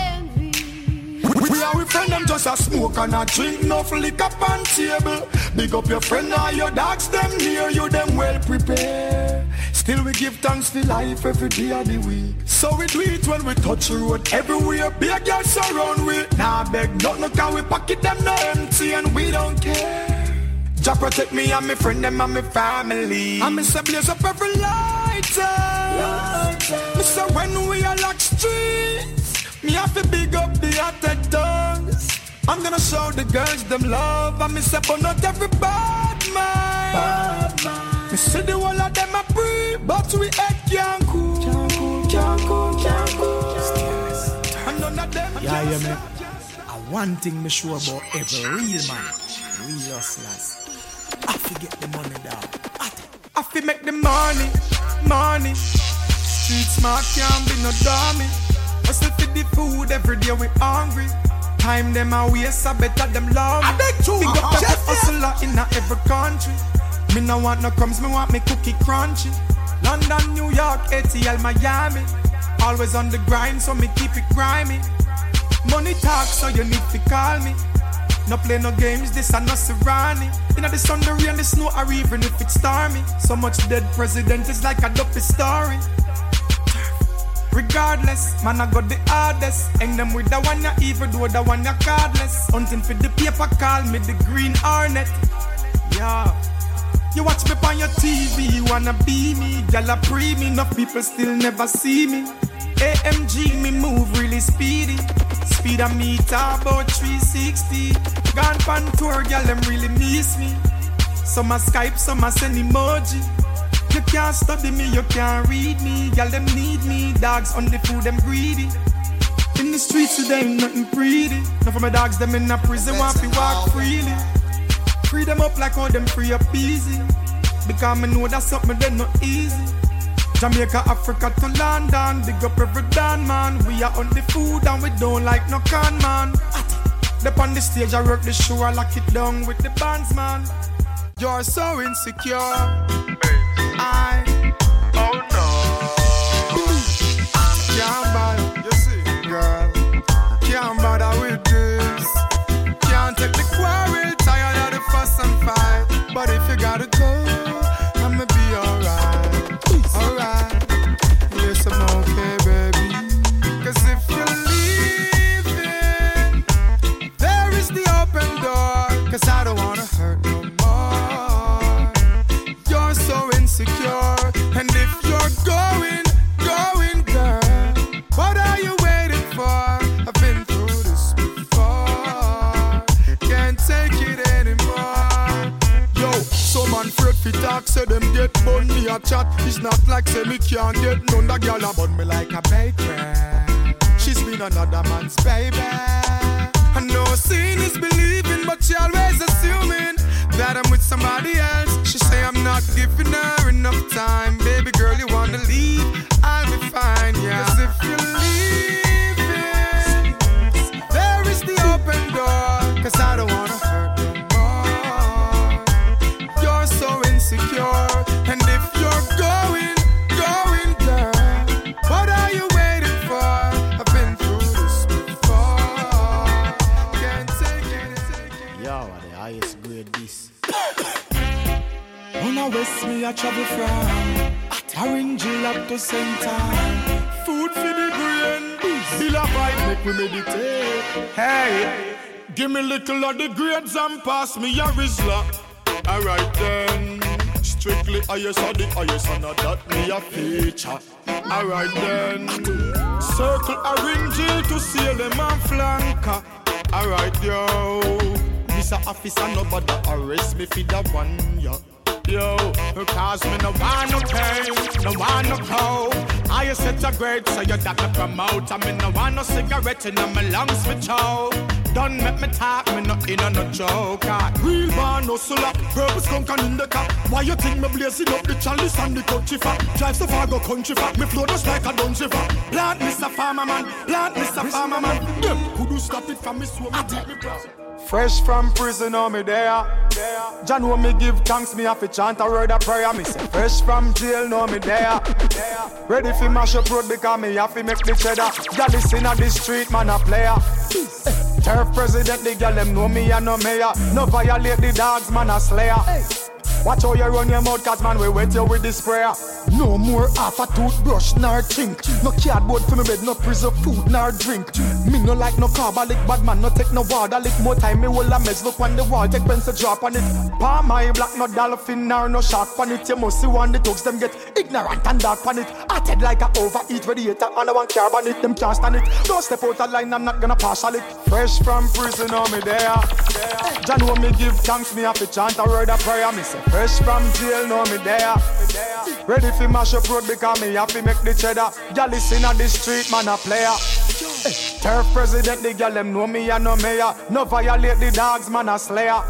Speaker 2: We are with friend them just a smoke and a drink, no liquor on table. Big up your friend or your dogs, them near you, them well prepared. Still we give thanks for life every day of the week. So we do it when we touch the road everywhere. Be Big girls surround we. Nah beg nothing cause we pocket them no empty and we don't care. Jah protect me and my friend them and my family. And me say blaze up every lighter. lighter. Me when we are lock streets, me have to big up the dogs. I'm gonna show the girls them love and me say but not every bad man. Bad man. Me see the whole of them a free, but we head can't cool. Can't cool, can't cool, can't cool. And none of them
Speaker 1: yeah, yeah, me. Uh, one thing me sure about every real man, real hustlers. I forget the money down.
Speaker 2: I fi make the money, money. Street smart can't be no dummy. Hustle for the food every day we hungry. Time them a waste, I better them love me. I beg to Big up the hustler in every country. Me no want no crumbs, me want me cookie crunchy. London, New York, ATL, Miami. Always on the grind, so me keep it grimy. Money talk, so you need to call me. No play no games, this are not Serani. You know the sun, the rain, the snow, or even if it's stormy. So much dead president is like a dopey story. Regardless, man, I got the hardest. Hang them with the one you evil, do the one you cardless. Hunting for the paper, call me the green hornet. Yeah. You watch me on your TV, you wanna be me. Gyal a pre me, enough people still never see me. AMG, me move really speedy. Speed a meter about 360. Gone pan tour, gyal them really miss me. Some a Skype, some a send emoji. You can't study me, you can't read me. Gyal them need me, dogs on the food them greedy. In the streets today, nothing pretty. Now for my dogs, them in a prison, want to walk freely. Free them up like all them free up easy. Because me know that's something they not easy. Jamaica, Africa to London, big up every dan man. We are on the food and we don't like no con man. Up on the stage, I work the show, I lock it down with the bands man. You're so insecure. I bun me a chat. It's not like say me can't get none. The gyal a bun me like a bakery. She's been another man's baby. I know seeing is believing, but she always assuming that I'm with somebody else. She say I'm not giving her enough time. Baby girl, you wanna leave? I'll be fine, yeah. Cause if you're leaving, there is the open door. Cause I don't I travel from Orange up to center Food for the brain. Bill a vibe make we meditate. Hey Give me little of the grades and pass me a Rizla. Alright then Strictly highest of the highest and not that me a feature. Alright then Circle Orange to Salem and Flanker. Alright yo. A officer nobody arrest me for that one yeah Yo, because me no want no pain, no want no cold. I set a great, so you got to promote. I me no want no cigarette in my lungs for choke. Don't make me talk, me no in on no joke. ah. Real man hustler, purpose and in the cap. Why you think me blazing up the chalice and the country fat? Drive so far, go country fat. Me flow just like a dungeon fat. Plant Mr. Farmer man, plant Mr. Farmer man. Them could you stop it from me so me take me. Fresh from prison, oh me there. John, when me give thanks, me have to chant a word of prayer. Me say, fresh from jail, no me there. Ready for mash up road because me have to make the cheddar. Girl, listen at the street, man, a player. Turf president, the girl, them know me and no mayor. No violate the dogs, man, a slayer. Watch how you run your mouth, cause man, we wet you with the sprayer. No more half a toothbrush, nor chink. No cardboard for me bed, no preserve food, nor drink. Me no like no carbolic, bad man, no take no water lick. More time, me will a mess, look on the wall, take pencil drop on it. Palm my black, no dolphin, nor no shark on it. You must see one the thugs, them get ignorant and dark on it. Hearted like a overeat radiator, and I want carb on it, them can't stand it. Don't step out of line, I'm not gonna partial it. Fresh from prison, oh me there. John, when me give thanks, me have to chant a word of prayer. Me say, fresh from jail, no me there. Ready for mash up road because me have to make the cheddar. Y'all listen at the street, man, a player. Eh, Turf president, the girl them know me and no mayor. No violate the dogs, man, a slayer.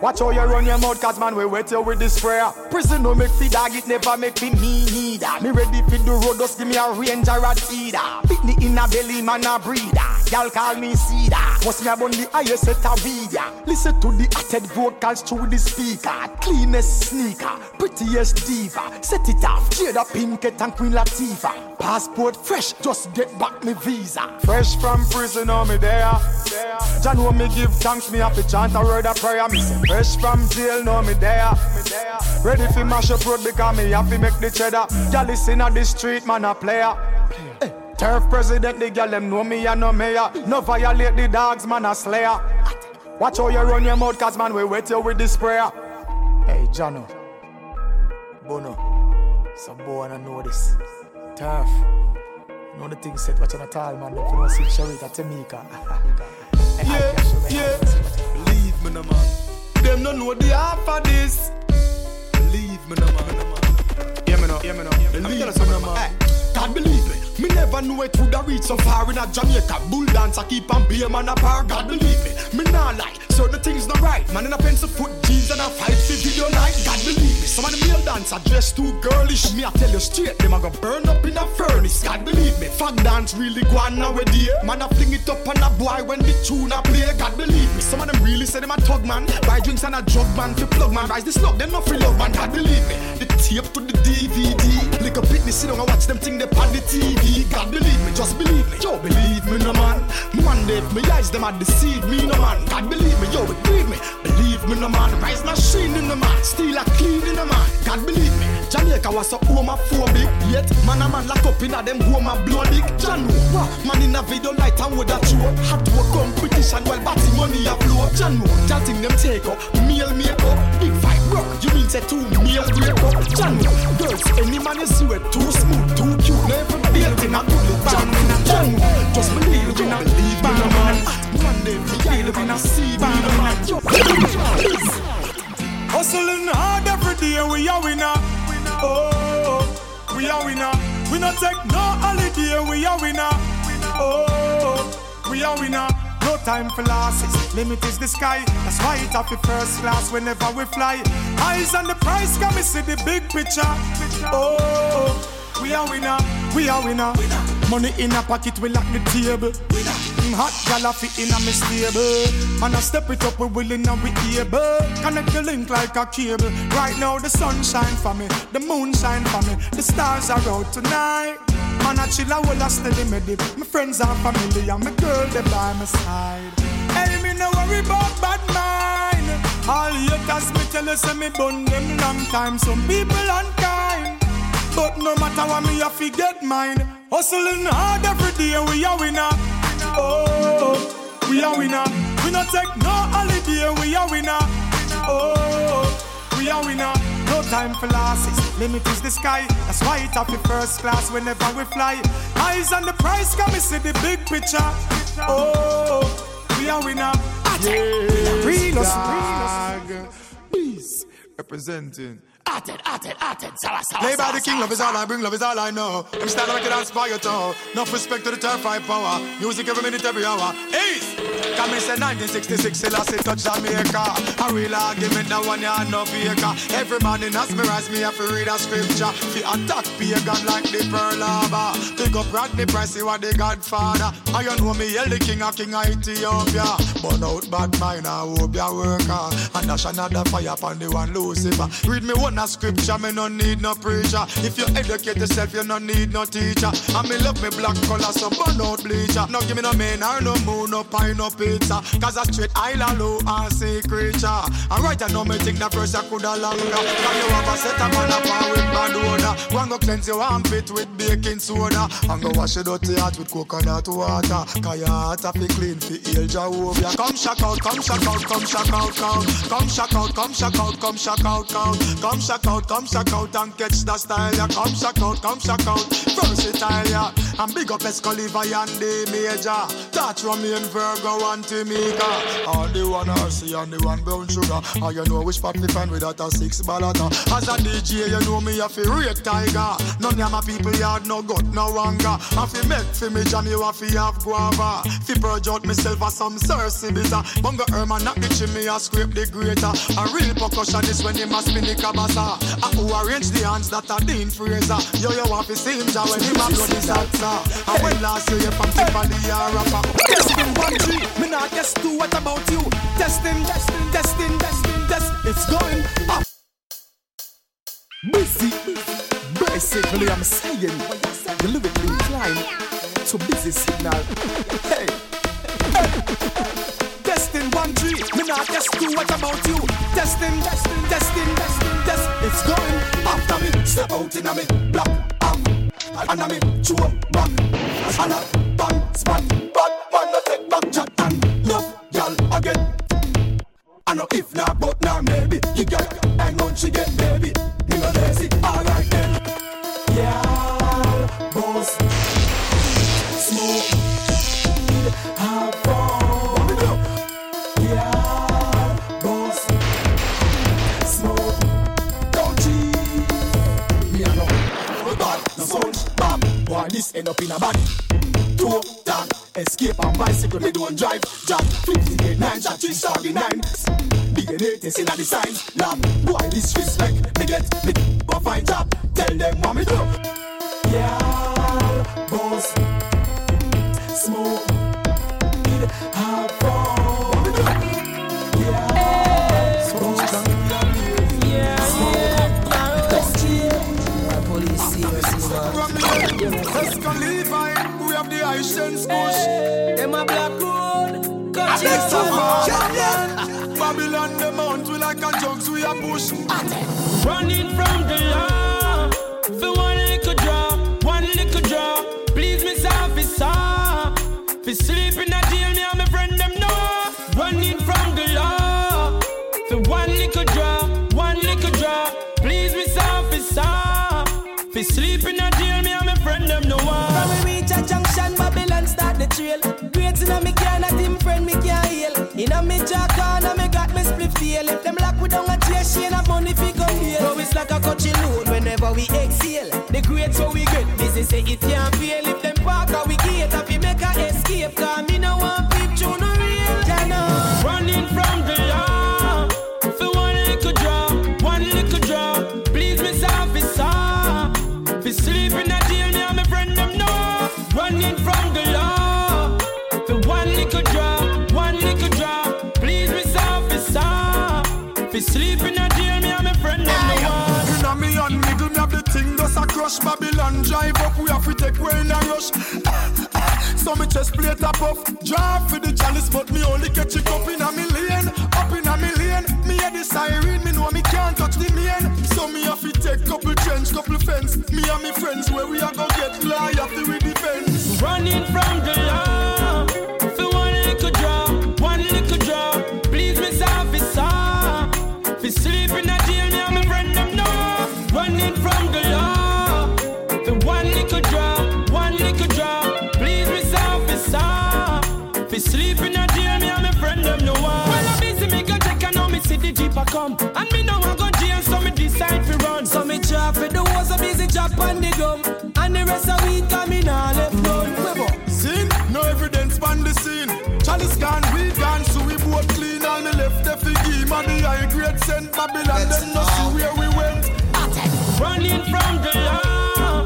Speaker 2: Watch how you run your mouth, cause man, we wet you with the sprayer. Prison no make the dog, it never make me neither. Me ready for the road, just give me a ranger a teeter. Beat me in a belly, man, a breeder. Y'all call me cedar. Must me a bun the highest set of video. Listen to the acted vocals through the speaker. Cleanest sneaker, prettiest diva. Set it off, Jada Pinkett and Queen Latifah. Passport fresh, just get back me visa. Fresh from prison, oh me there. John, when me give thanks, me have to chant a word of prayer. Me say, fresh from jail, no me there. Ready for mash up road because me have to make the cheddar. Y'all listen at the street, man, a player. Eh, Turf president, the girl them know me and no mayor. No violate the dogs, man, a slayer. Watch how you run your mouth, cause man, we wet you with the sprayer. Hey, Jono. Bono. Some boy wanna know this. Turf. Know the thing set watching a tall man, them for no see Sharita Tamika. yeah, yeah. Me, no man. Them no know the half of this. Believe me, no man. Yeah, me no, yeah, me no. Believe me, no man. God believe me. Me never knew it would have reached so far in a Jamaica. Bull dance, I keep on beer man apart. God believe me. Me nah lie. Certain things not right. Man in a pencil foot jeans and a fight for video night. God believe me. Some of the male dance are dressed too girlish. Me I tell you straight, them a go burn up in a furnace. God believe me. Fag dance really go on nowadays. Man I fling it up on a boy when the tune a play. God believe me. Some of them really say them a tug man. Buy drinks and a drug man to plug man. Rise the slug, them not free love man. God believe me. The tape to the DVD. Lick a picnic, sit down and watch them thing they on the TV. God believe me, just believe me. Yo, believe me, no man. Man, they me eyes them a deceive me, no man. God believe me, yo, believe me. Believe me, no man. Rise machine in the man. Steal a clean in the man. God believe me. Jamaica was so homophobic. Yet, man a man lock up in a them home a bloody. What? Man in a video light and with a throat. Hot work competition while batty money a flow. John, that thing them take up. Meal make up. Big fight rock. You mean say two meal break up. John, girls, any man is sweat too smooth, too Never dating a good look. John, John, just believe me, not believe me, no man. One day, feel me, not see me, no man. Yo, Hustling hard every day, we are winner. Oh, we are winner. We not take no holiday, we are winner. Oh, we are winner. No time for losses, limit is the sky. That's why it off the first class whenever we fly. Eyes on the price, can we see the big picture? Oh, we are winner, we are winner. Money in a pocket, we lock the table. Mm, Hot gal fit in a me stable. Man, I step it up, we willing and we able. Connect the link like a cable. Right now, the sun shine for me, the moon shine for me, the stars are out tonight. Man, I chill, I will I steady me dip. My friends and family, and my girl, they by my side. Hey, me no worry about bad mind. All haters, me tell you, say me bun them long time. Some people unkind. But no matter what me have to get mine. Hustling hard every day we are winner. Oh, we are winner. We not take no holiday we are winner. Oh, we are winner. No time for losses. Limit is the sky. That's why it up the first class whenever we fly. Eyes on the price Can me see the big picture. Oh, we are winner. Yeah, Real us, real us. Peace.
Speaker 10: representing.
Speaker 6: Atted, atted, atted, sawa, sawa,
Speaker 2: Play by the king, love is all I bring, love is all I know. I'm standing like a dance by your toe. Enough respect to the turf five power. Music every minute, every hour. Ace! Come in, say 1966, Selassie touch Jamaica. A real argument, that one, yeah, no faker. Every man in us, rise me, have to read a scripture. Fi attack pagan like the Pearl Harbor. Pick up Rodney Price, he was the godfather. I you know me, yell the king of king of Ethiopia. Burn out bad mind, I hope you work hard. And dash another fire upon the one Lucifer. Read me one a scripture, me no need no preacher. If you educate yourself, you no need no teacher. And me love me black color, so burn out bleacher. No give me no man or no moon, no pie, no pizza. Cause I straight island low and sea creature. And I know me think that first I coulda longer. Can you have a set of man up and with bad odor? One go cleanse your armpit with baking soda. And go wash your dirty heart with coconut water. Cause your heart a fi clean fi heal Jehovah. Come shock out, come shock out, come shock out, come. Come shock out, come shock out, come shock out. Come shock out, come shock out and catch the style. Yeah. Come shock out, come shock out. Versatile, yeah. And big up Escaliva and the Major. Touch Romeo and Virgo and Timika. All the one RC and the one brown sugar. And you know which pop me find with a six ballata. As a DJ, you know me a fi rate tiger. None of my people yard no gut, no anger. I fi make fi me jam you a fi have guava. Fi purge out myself as some cerasee bitter. Bongo Herman knock the chimney a scrape the grater. A real percussionist when him a spin the cabasa. A who arrange the hands that are Dean Fraser. Yo yo want fi see him when him a the salsa. And when last year you from Tiffany a rapper.
Speaker 1: Testing one G, me not guess two. What about you? Testing, testing, testing, testing, test. It's going up. Busy, basically I'm saying the lyrically inclined to busy signal. Hey. Testing one G, me not guess two. What about you? Testing, testing, testing, testing, test. It's going after me. Step out in a me black arm, and a me chew back, and a bang span. Bad man no take back chat and love y'all again. I know if not, but now maybe you get hang on she get baby. A? Two, down, escape on bicycle, me don't drive. Jack, 58, 9, jack, 3, sorry, 9. DNA test in the signs, lab. Boy, this respect, me get, me go find job. Tell them what
Speaker 2: Squish.
Speaker 1: Them a black road, cut it
Speaker 2: Babylon, the mount, we like a jugs, we a push.
Speaker 1: Running from
Speaker 11: it can't fail.
Speaker 2: So me chest plate a puff. Drive for the chalice, but me only catch it up in a million Up in a million. Me hear the siren, me know me can't touch the main. So me have to take couple trench, couple fence. Me and me friends, where we are gonna get fly after we defend.
Speaker 1: Running from the law
Speaker 11: rest of weed coming all left done.
Speaker 2: Scene, no evidence on the scene. Chalice gone, we gone, so we both clean. All me left the figgy, man, the high grade sent Babylon. Them no see where we went.
Speaker 11: Running from the law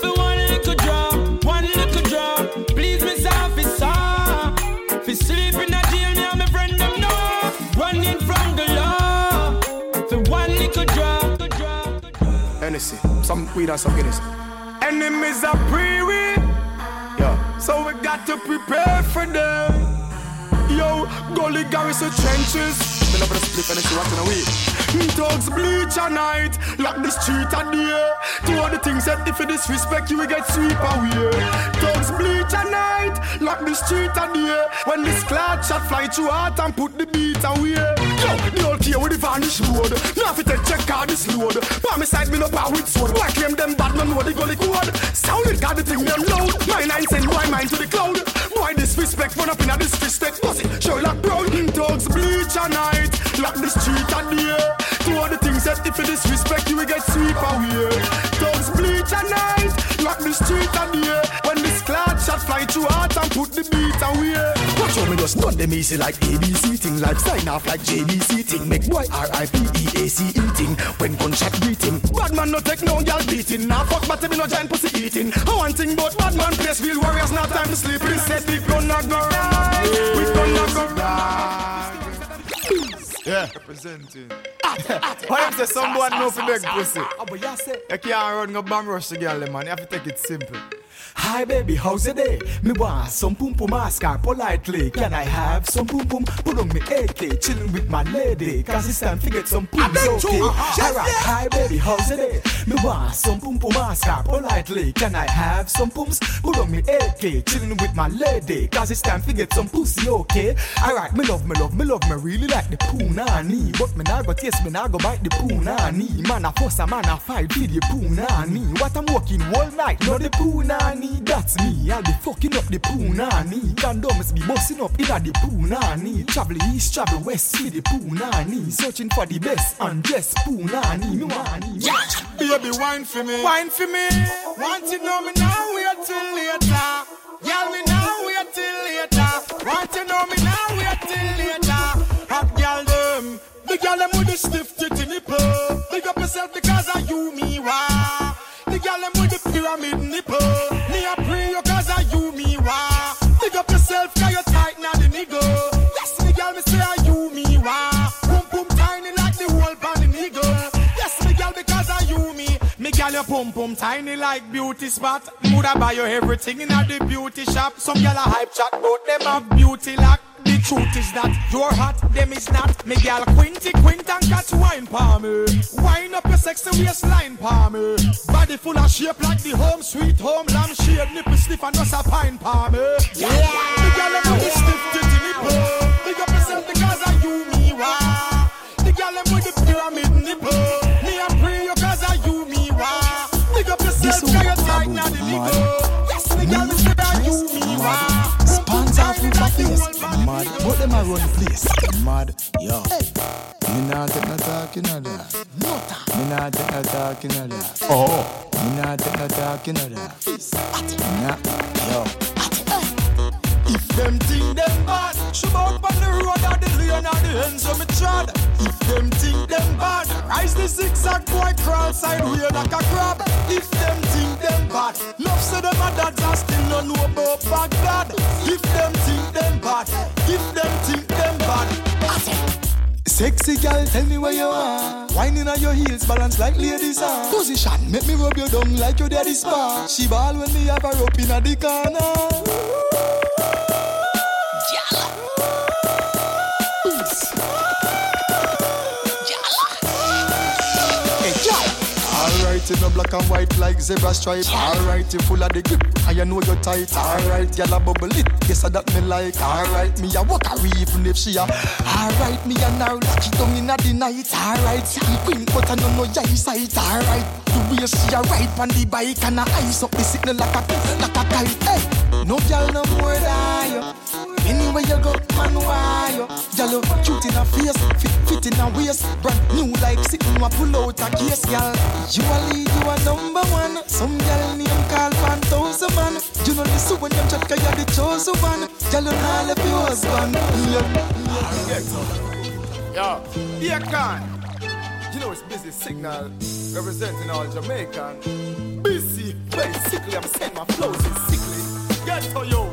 Speaker 11: For one little drop, one little drop Please, Miss Officer For sleep in a jail, me and my friend them know Running from the law For one little drop
Speaker 2: Hennessy, some weed and some Guinness. Enemies are pre Yeah, so we got to prepare for them. Yo, gully garrison trenches. Me the split and see what's in the way. Dogs bleach at night, lock the street at day. Of the things that if you disrespect, you will get sweep away. Dogs bleach at night, lock the street at day. When this cloud shot fly through heart and put the beat away. Yo, the old key with the vanish road. Now if you take check out this load. Palm side me no power with sword. Why claim them bad man know the gully code? Sound it got the thing them loud. My nine send boy mine to the cloud. Boy disrespect run up in a disrespect. What's it? Sherlock Brown. Dogs bleach at night, lock the street at day. Two of the things that if you disrespect you will get sweep away. Dogs bleach at night, lock the street at day. When this cloud shot fly through heart and put the beat away.
Speaker 1: Watch out, me just none them easy like ABC thing, like sign off like JBC thing. Make boy R-I-P-E-A-C in thing. When gunshot beating,
Speaker 2: Bad man no take no y'all beating. Now fuck but me no giant pussy eating. I want thing but bad man place real warriors not time to sleep. He said we gonna go right. We gonna go right. Yeah. Representing. Why you say someone know for beg pussy?
Speaker 1: Ah, but you say,
Speaker 2: You can't run go bang rush the girl, man. You have to take it simple.
Speaker 1: Hi baby, how's your day? Me want some pum pum ask her politely. Can I have some pum pum? Put on me AK, chilling with my lady. Cause it's time to get some pums, okay? Alright, hi baby, how's your day? Me want some pum pum ask her politely. Can I have some pums? Put on me AK, chilling with my lady. Cause it's time to get some pussy, okay? Alright, me love, me love, me love, me really like the punani. But me nah go taste, me nah go bite the punani. Man a fuss, a man a fight for the punani. What I'm working all night, not the punani. That's me, I'll be fucking up the punani. Condoms be busting up in the punani. Travel east, travel west with the punani. Searching for the best and just punani. Me wani, me wani.
Speaker 2: Baby, wine for me. Wine for me. Want to know me now, wait till later. Girl, me now, wait till later. Want to know me now, wait till later. Hot girl, them. The girl, them with the stiff titty nipple. Big up yourself because of you, me, wah. The girl, them with the pyramid nipple. Your pum pum tiny like beauty spot. Woulda buy you everything in the beauty shop. Some girl a hype chat, but them have beauty lock. The truth is that you're hot, them is not. Me girl, Quinty Quint and catch wine palm me. Wine up your sexy waistline palm me. Body full of shape like the home sweet home lamb shade. Nipple stiff and just a pine palm me. Yeah, me girl, them with the stiff titty nipple. Big up yourself because of you, me wah. The girl them with the pyramid cause you
Speaker 1: one,
Speaker 2: tight
Speaker 1: Babu,
Speaker 2: now the
Speaker 1: mad.
Speaker 2: nigga. Yes, the girl me say that you, me wah.
Speaker 1: Spans off with my face, mad. But them a run place, mad. Yo,
Speaker 12: Me nah take no talking of that. Me nah take no talking of that. Oh. Me nah take no talking of that. Nah. Yo.
Speaker 2: Them think them bad, shoot out on the road or the lane or the ends of me trod. If them think them bad, rise the zigzag boy crawl sideway like a crab. If them think them bad, love say them a dads and still no know about Baghdad. If them think them bad, if them think them bad,
Speaker 1: Sexy girl, tell me where you are. Whining on your heels, balance like ladies are. Position, make me rub your down like your daddy's spa. She ball when me have her up in a the corner. You black and white like zebra stripe. Alright, you full of the grip, you know you're tight. Alright, girl a bubble it, yes I that me like. Alright, me a walk away even if she a. Alright, me a now lock it down inna the night. Alright, see queen, but I know no eye sight. Alright, the way she a ride on the bike and a ice up the signal like a like a kite. Hey, no girl no more than you.
Speaker 6: Anywhere you go, man, why you? You cute in a face, fit, fit in a waist. Brand new like sitting, a pull out a case, girl. You a lead, you a number one. Some girl name call fan thousand man. You know this when them chat, you're the chosen one. You not left your husband.
Speaker 1: Yo, here can. You know it's busy signal representing all Jamaican. Busy, basically, I'm saying my flows is sickly. Get to you.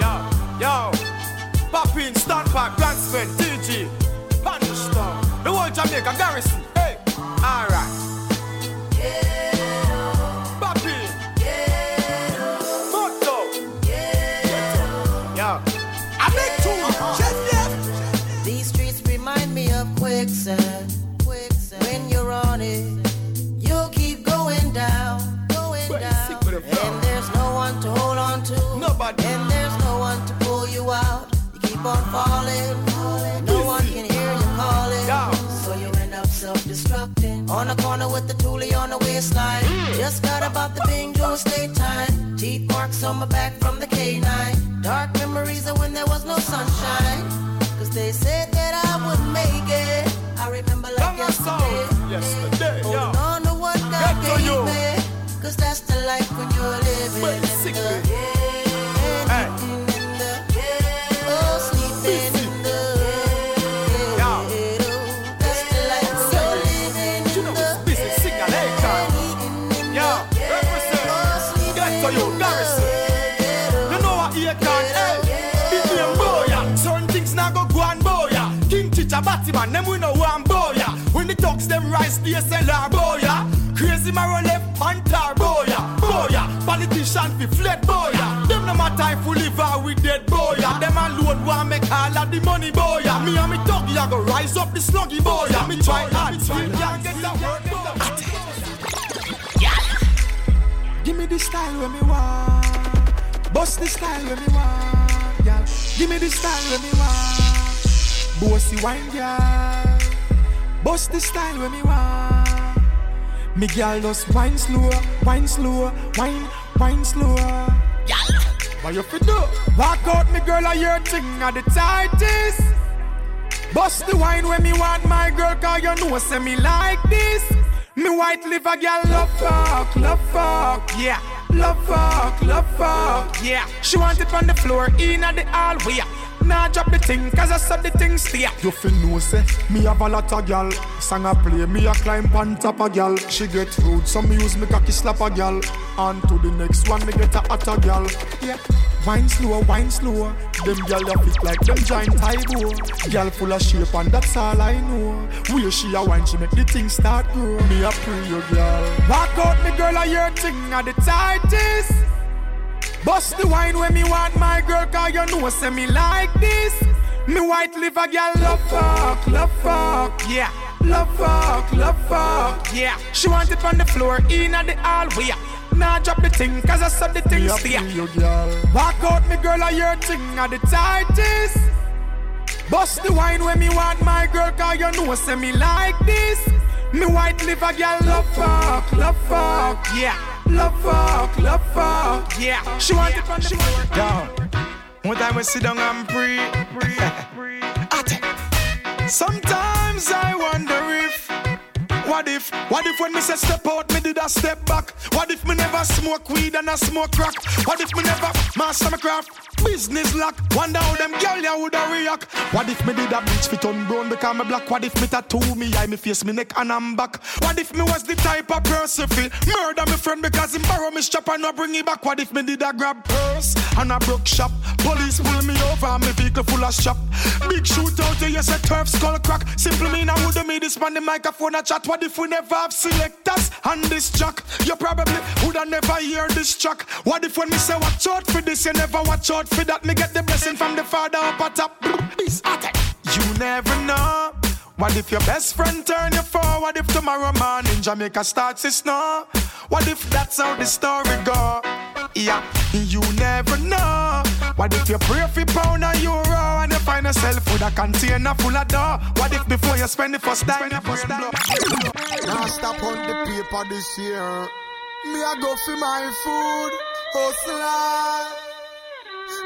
Speaker 1: Yo, yo. Pop in, stand back, Grand Spin, DG, Pandestar, the whole Jamaica garrison.
Speaker 13: Falling. No one can hear you calling. So you end up self-destructing. On the corner with the toolie on the waistline. Just got about the bingo state time. Teeth marks on my back from the K9. Dark memories of when there was no sunshine. Cause they said that I wouldn't make it. I remember like yesterday.
Speaker 1: Yesterday,
Speaker 13: Holding on to what God gave me. Cause that's the
Speaker 1: dogs DSLR Boya. Crazy Maro left Panther Boya. Boya. Politician fi fled Boya. Them no matter if we live or we dead Boya. Them alone want make all of the money Boya. Me and me doggy I go rise up the sluggy Boya. Me try hard, try can't
Speaker 6: Give me the style when me want. Bust the style when me want. Girl, give me the style when me want. Bossy wine, girl. Bust the style when me want. Me girl just wine slow, wine slow, wine, wine slow. What you fi do? Walk out, me girl, a your thing at the tightest. Bust the wine when me want my girl, cause you know say me like this. Me white liver girl love fuck, love fuck, yeah. Love fuck, love fuck, yeah. She want it on the floor, in at the hallway. Nah drop the thing, cause I saw the thing stay.
Speaker 2: You fi know say me have a lot of gal. Sang a play, me a climb on top a gal. She get rude, so me use me cocky slap a gal. On to the next one, me get a hotter gal. Yeah, wine slow, wine slow. Them gal ya fit like them giant Taibo. Gal full of shape and that's all I know. Where she a wine, she make the thing start grow. Me a pray gal.
Speaker 6: Walk out, me girl, a your thing at the tightest. Bust the wine when me want my girl, cause you know say me like this. Me white liver girl love fuck, love fuck, yeah. Love fuck, love fuck, yeah. She want it on the floor, in at the hallway. Nah drop the thing, cause I saw the thing stay.
Speaker 2: pray you gal.
Speaker 6: Walk out, me girl, a your thing at the tightest. Bust the wine when me want my girl, cause you know say me like this. Me white liver girl love fuck, love fuck, yeah. Love fuck, love fuck, yeah. She want it on the floor.
Speaker 2: Yo, one time we sit down and pray. Wonder if, what if, what if when me say step out, me did a step back? What if me never smoke weed and I smoke crack? What if me never master my craft? Business lock. Wonder how them girl ya woulda react. What if me did a bleach fit on brown because me black? What if me tattoo me eye, me face, me neck and I'm back? What if me was the type of person fi murder me friend because him borrow me strap and not bring it back? What if me did a grab purse and a broke shop? Police pull me over and me vehicle full of shop. Big shootout, you say turf skull crack. Simple mean I woulda made this man the microphone a chat. What if we never have selectors on this track? You probably woulda never hear this track. What if when me say watch out for this, you never watch out for that? Me get the blessing from the father up at top. You never know. What if your best friend turn you forward? If tomorrow morning Jamaica starts to snow? What if that's how the story go? Yeah, you never know. What if you pray for pound a euro and find yourself with a container full of dough? What if before you spend the first time?
Speaker 14: Now stop on the paper this year. Me I go for my food, hustler.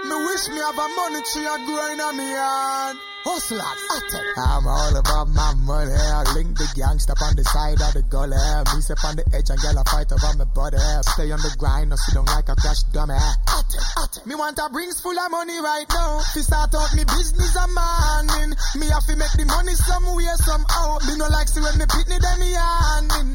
Speaker 1: Me wish me have a money tree a growing on me yard. I'm all about my money. I link the gangster on the side of the gully. Me step on the edge and girl a fight over my body. Stay on the grind, no sit down like a cash dummy. At it. Me want a rings full of money right now. To start out me business a morning. Me have to make the money somewhere somehow. Me no like see when me pitney them.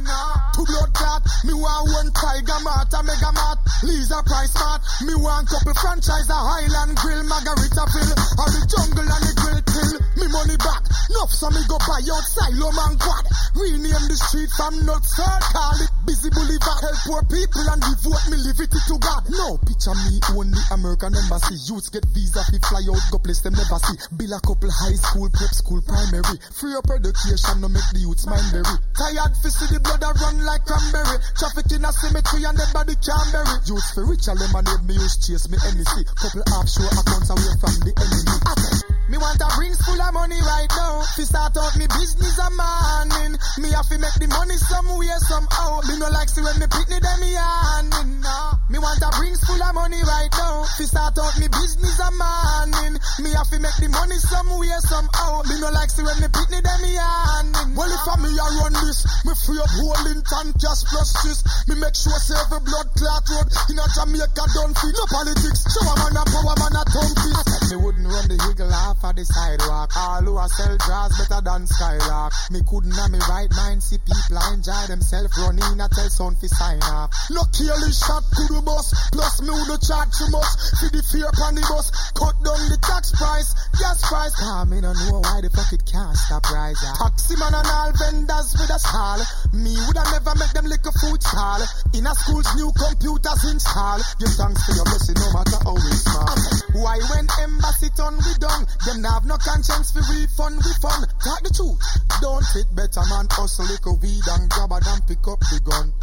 Speaker 1: Nah. Two blood clot. Me want one tiger mart, a mega mart. Lisa price mart. Me want couple franchise a Island Grill, Margaritaville. Or the jungle and the grill till me money back. Nuff so me go buy out silo man quad. Rename the street from nuts call it busy boulevard. Help poor people and devote me liberty to God. No picture me own the American embassy. Youths get visa fi fly out go place them never see. Bill a couple high school, prep school, primary. Free up education no make the youths mind berry. Tired fi see the blood a run like cranberry. Traffic in a cemetery and them body can't bury. Youths fi rich a lemonade me use chase me NEC. Couple offshore accounts away from the enemy. Me want a rings full of money right now. To start out me business a morning. Me have to make the money somewhere somehow. Me no like see when me pitney them me handing. Nah. Me want a rings full of money right now. To start out me business a morning. Me have to make the money somewhere somehow. Me no like see when me pitney them me handing. Well if I me a run this, me free up whole Linton cash plus this. Me make sure say every blood clot road in a Jamaica don't fit. No politics. Show a man a power man a tongue fist. Me wouldn't run the eagle off of the sidewalk. All who a sell jars better than Skylark. Me couldn't have me right mind see people enjoy themselves running a tell sound fi sign off. No careless shot to the bus. Plus me would charge too much for the fear upon the bus. Cut down the tax price, gas price. Ah, me no know why the fuck it can't stop rising. Taxi man and all vendors with a stall. Me woulda never make them lick a food stall. In a school's new computers install. Give thanks for your blessing no matter how we small. Why when embassy turn we done? Them nah have no conscience for refund we fun. Talk the truth. Don't fit better man hustle little weed and grab a and pick up the gun.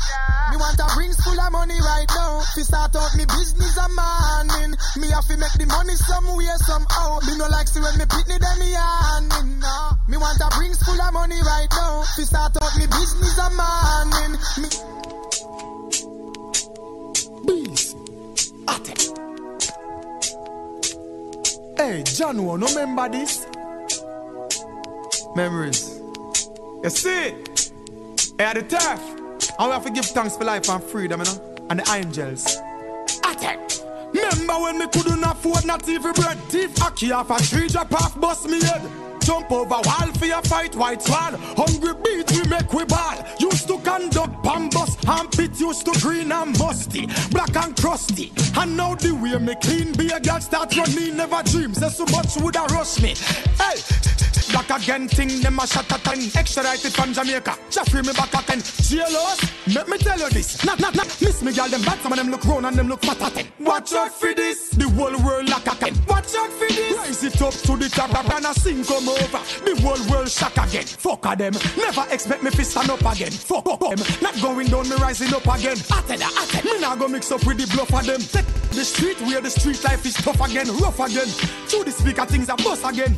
Speaker 1: Me want a rings full of money right now. To start out me business a morning. Me have to make the money somewhere somehow. Me no like see when me pitney them me handing. Nah. Me want a rings full of money right now. To start out me business a morning. Me Bees. Hey, John, no remember this? Memories. You see? Hey, at the turf. And we have to give thanks for life and freedom, you know? And the angels. At it. Remember when me couldn't afford not even bread? Thief hockey off a tree, drop off, bust me head. Jump over wall for your fight, white swan. Hungry beat, we make we ball. Used to conduct bambus, pit used to green and musty, black and crusty. And now the way me clean, be a girl start running, never dreams. Say so much would a rush me. Hey, back again, thing them a shot at ten. Extradited from Jamaica, Jeffrey me back at ten. Jealous, let me tell you this. Not, not, not, miss me, girl, them bad. Some of them look round and them look fat at ten. Watch out for this, the whole world like a ten. Watch out for this, rise it up to the top and a sing come over. The whole world shock again. Fuck a them, never expect me to stand up again. Fuck, fuck them, not going down, me rising up again. Atten, atten, me nah go mix up with the bluff of them. Take the street where the street life is tough again, rough again. Through the speaker things are bust again.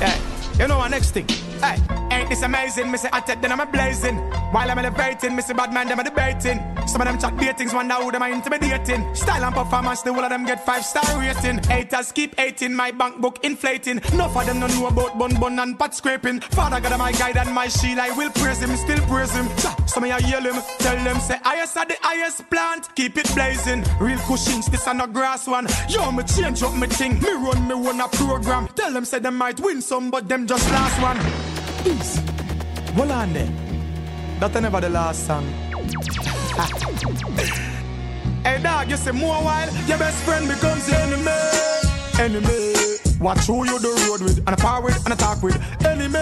Speaker 1: Yeah. You know what next thing? Hey, ain't this amazing? Me say I take then I'm a blazing. While I'm elevating, me say bad man them a debating. Some of them chat datings, wonder who them are intimidating. Style and performance, the whole of them get five star rating. Haters keep hating, my bank book inflating. No of them no know about bun bun and pot scraping. Father God my guide and my shield, I will praise him, still praise him. Some of you yell him, tell them say highest are the highest plant, keep it blazing. Real cushions, this are no grass one. Yo, me change up me thing, me run me one a program. Tell them say them might win some, but them just last one. Peace. Hold on. That never the last song. hey dog, you say more while your best friend becomes your enemy. Enemy. Watch who you do road with, and a power with, and a talk with. Enemy,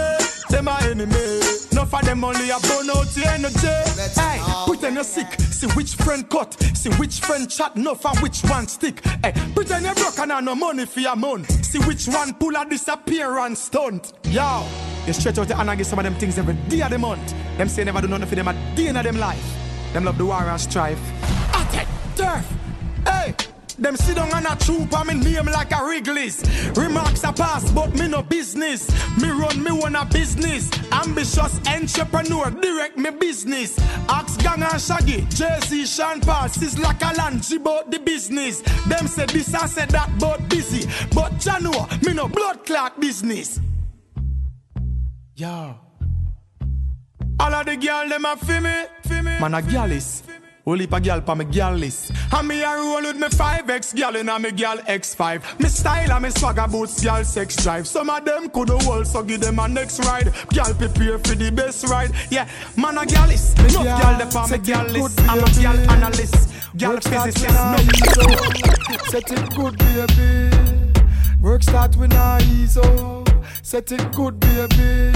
Speaker 1: them are enemy. Enough of them only a burn out your energy. Hey, pretend you're sick. See which friend cut. See which friend chat. Enough and which one stick. Hey, pretend you're broke and no money for your month. See which one pull a disappearance stunt. Yo, you stretch out your hand and give some of them things every day of the month. Them say never do nothing for them a the end of them life. Them love the war and strife. Attack, turf.
Speaker 2: Them sit down and a troop on me name like a Wrigley's. Remarks are pass, but me no business. Me run me own a business. Ambitious entrepreneur, direct me business. Ask Gang and Shaggy, Jay-Z, Sean Paul, Sizzla Kalonji about the business. Them say this and say that, but busy. But Jano, me no blood clot business. Yeah. All of the girl them a fi me. Man a girl is. Only pa girl pa me girl list. And me a roll with me 5X girl in a me girl X5. Me style and me swagger boots girl sex drive. Some of them could hold so give them a next ride. Girl prepare for the best ride. Yeah, man a girl is. No
Speaker 1: girl
Speaker 2: girl the pa me
Speaker 1: it
Speaker 2: list. I'm a
Speaker 1: baby.
Speaker 2: analyst.
Speaker 1: Start
Speaker 2: physicist.
Speaker 1: when I ease up. Set it good, baby. Work start when I ease up. Set it good, baby.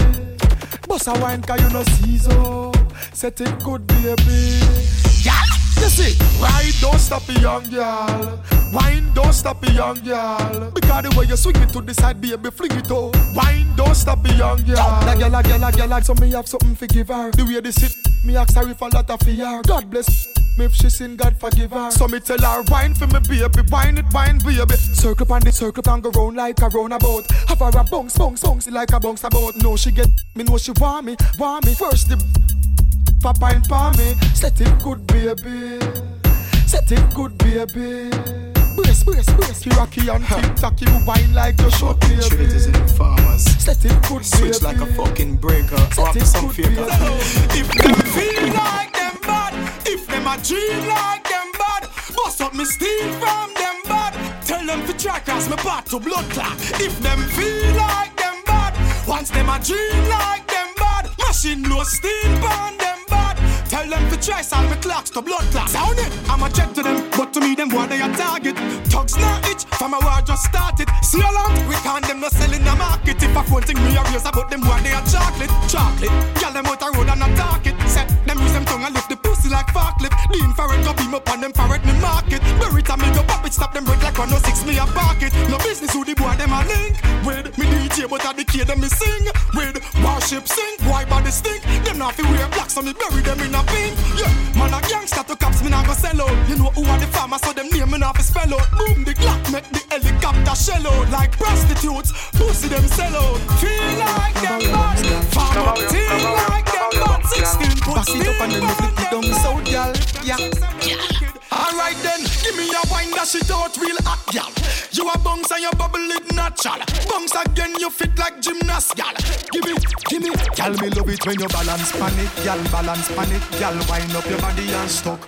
Speaker 1: Boss a wine 'cause you no seize up. Set it good, baby.
Speaker 2: Girl,
Speaker 1: You see, ride don't stop a young girl. Wine don't stop a young girl. Because the way you swing it to the side, baby, fling it out. Wine don't stop a young girl. That girl, a girl, a girl, like so me have something for give her. The way they sit, me ask her if a lot of fear. God bless me if she sin, God forgive her. So me tell her, wine for me, baby, wine it, wine, baby. Circle on the circle and go round like a roundabout. Have her a bounce, bounce, bounce like a bounce about. No, she get me, know she want me, want me. First the Papa and pa me, set it good, baby. Set it good, baby. Brace, brace, brace. Rocky and TikTok, you wine like your shot, baby.
Speaker 2: Traders and farmers.
Speaker 1: Set it good,
Speaker 2: Switch
Speaker 1: baby.
Speaker 2: Switch like a fucking breaker.
Speaker 1: Set it
Speaker 2: some
Speaker 1: good, baby.
Speaker 2: If them feel like them bad, if them a dream like them bad, bust up me steal from them bad. Tell them to try cause me part to blood clot. If them feel like them bad, once them a dream like them bad, machine blow steam on them. Tell them to try solve me clocks to blood clots. Sound it? I'm a jet to them, but to me them boy they a target. Thugs not itch, from a war just started. See how long we can't them no selling the market. If I phone thing me a raise about them boy they a chocolate, chocolate. Girl them out a road and a talk it. Set them use them tongue and lift the pussy like forklift. The infrared go beam up on them parrot me market. Bury it and me go pop it, stop them break like 106 me a park it. No business who the boy them a link with me DJ, but at the kid them me sing with warship sing. why body stink, them not fi wear black so me bury them in a pink. Yeah, man a gangster to cops me not go sell out. You know who are the farmers so them name me not fi spell out. Boom the Glock make the helicopter shell out like prostitutes. Pussy them sell out. Feel like them bad, farm up team like them bad. 16 put
Speaker 1: it up and then you flip it down south, girl. Yeah.
Speaker 2: Alright then, give me a wine that shit out real hot, gal. You a bounce and you bubble it natural. Bounce again, you fit like gymnast, gal. Give me, give me,
Speaker 1: Gal, me love it when you balance panic, gal, balance panic, gal, wind up your body and stuck.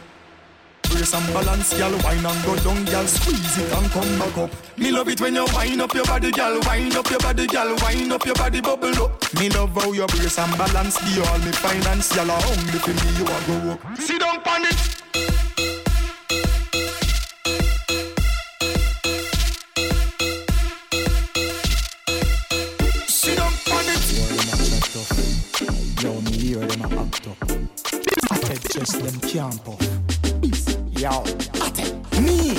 Speaker 1: Brace and balance, gal, wine and go down, gal, squeeze it and come back up.
Speaker 2: me love it when you wind up your body, gal. Wind up your body, gal. Wind up your body, bubble up.
Speaker 1: Me love how you brace and balance, you all me finance, gal, only for me you a go up.
Speaker 2: Sit down on
Speaker 1: them a act up. I said just them camp up. Yo, I take
Speaker 2: Me,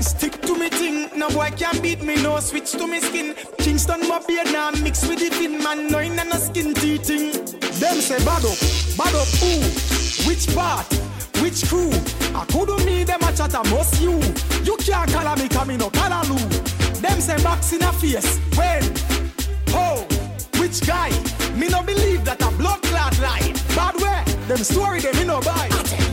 Speaker 2: stick to me thing. No boy can beat me, no switch to me skin. Kingston my beard now mix with the fin man, no in a skin teething. Them say bad up, bad up who? Which part? Which crew? I couldn't me them a chat a must you. You can't call me come no callaloo. Them say box in a face. When? How? Which guy? Me no believe that a blood clot lie. Bad way. Them story them me no buy.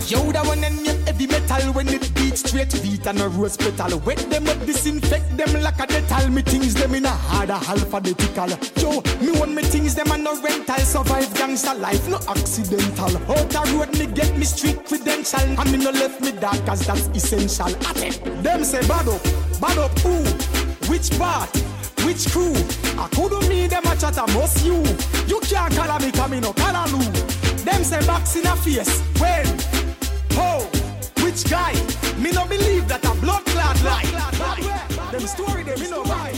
Speaker 2: Yo, that one and heavy metal when it beat straight beat and a rose petal. Wet them up, disinfect them like a Dettol. Me things them in a harder alphabetical. Yo, me want me things them and no rental. Survive gangster life, no accidental. Out the road me get me street credential. And me no left me dark cause that's essential. At Them say bad up, bad up who? Which part? Which crew? I couldn't me them a chat a must you. You can't call me come no callaloo. Them say box in a face. When? How? Which guy? Me no believe that a blood clot lie. Them story them me no buy.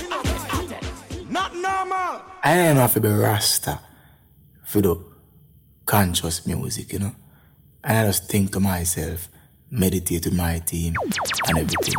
Speaker 2: Not normal.
Speaker 12: I ain't have to be Rasta for the conscious music, you know. And I just think to myself, meditate with my team and everything.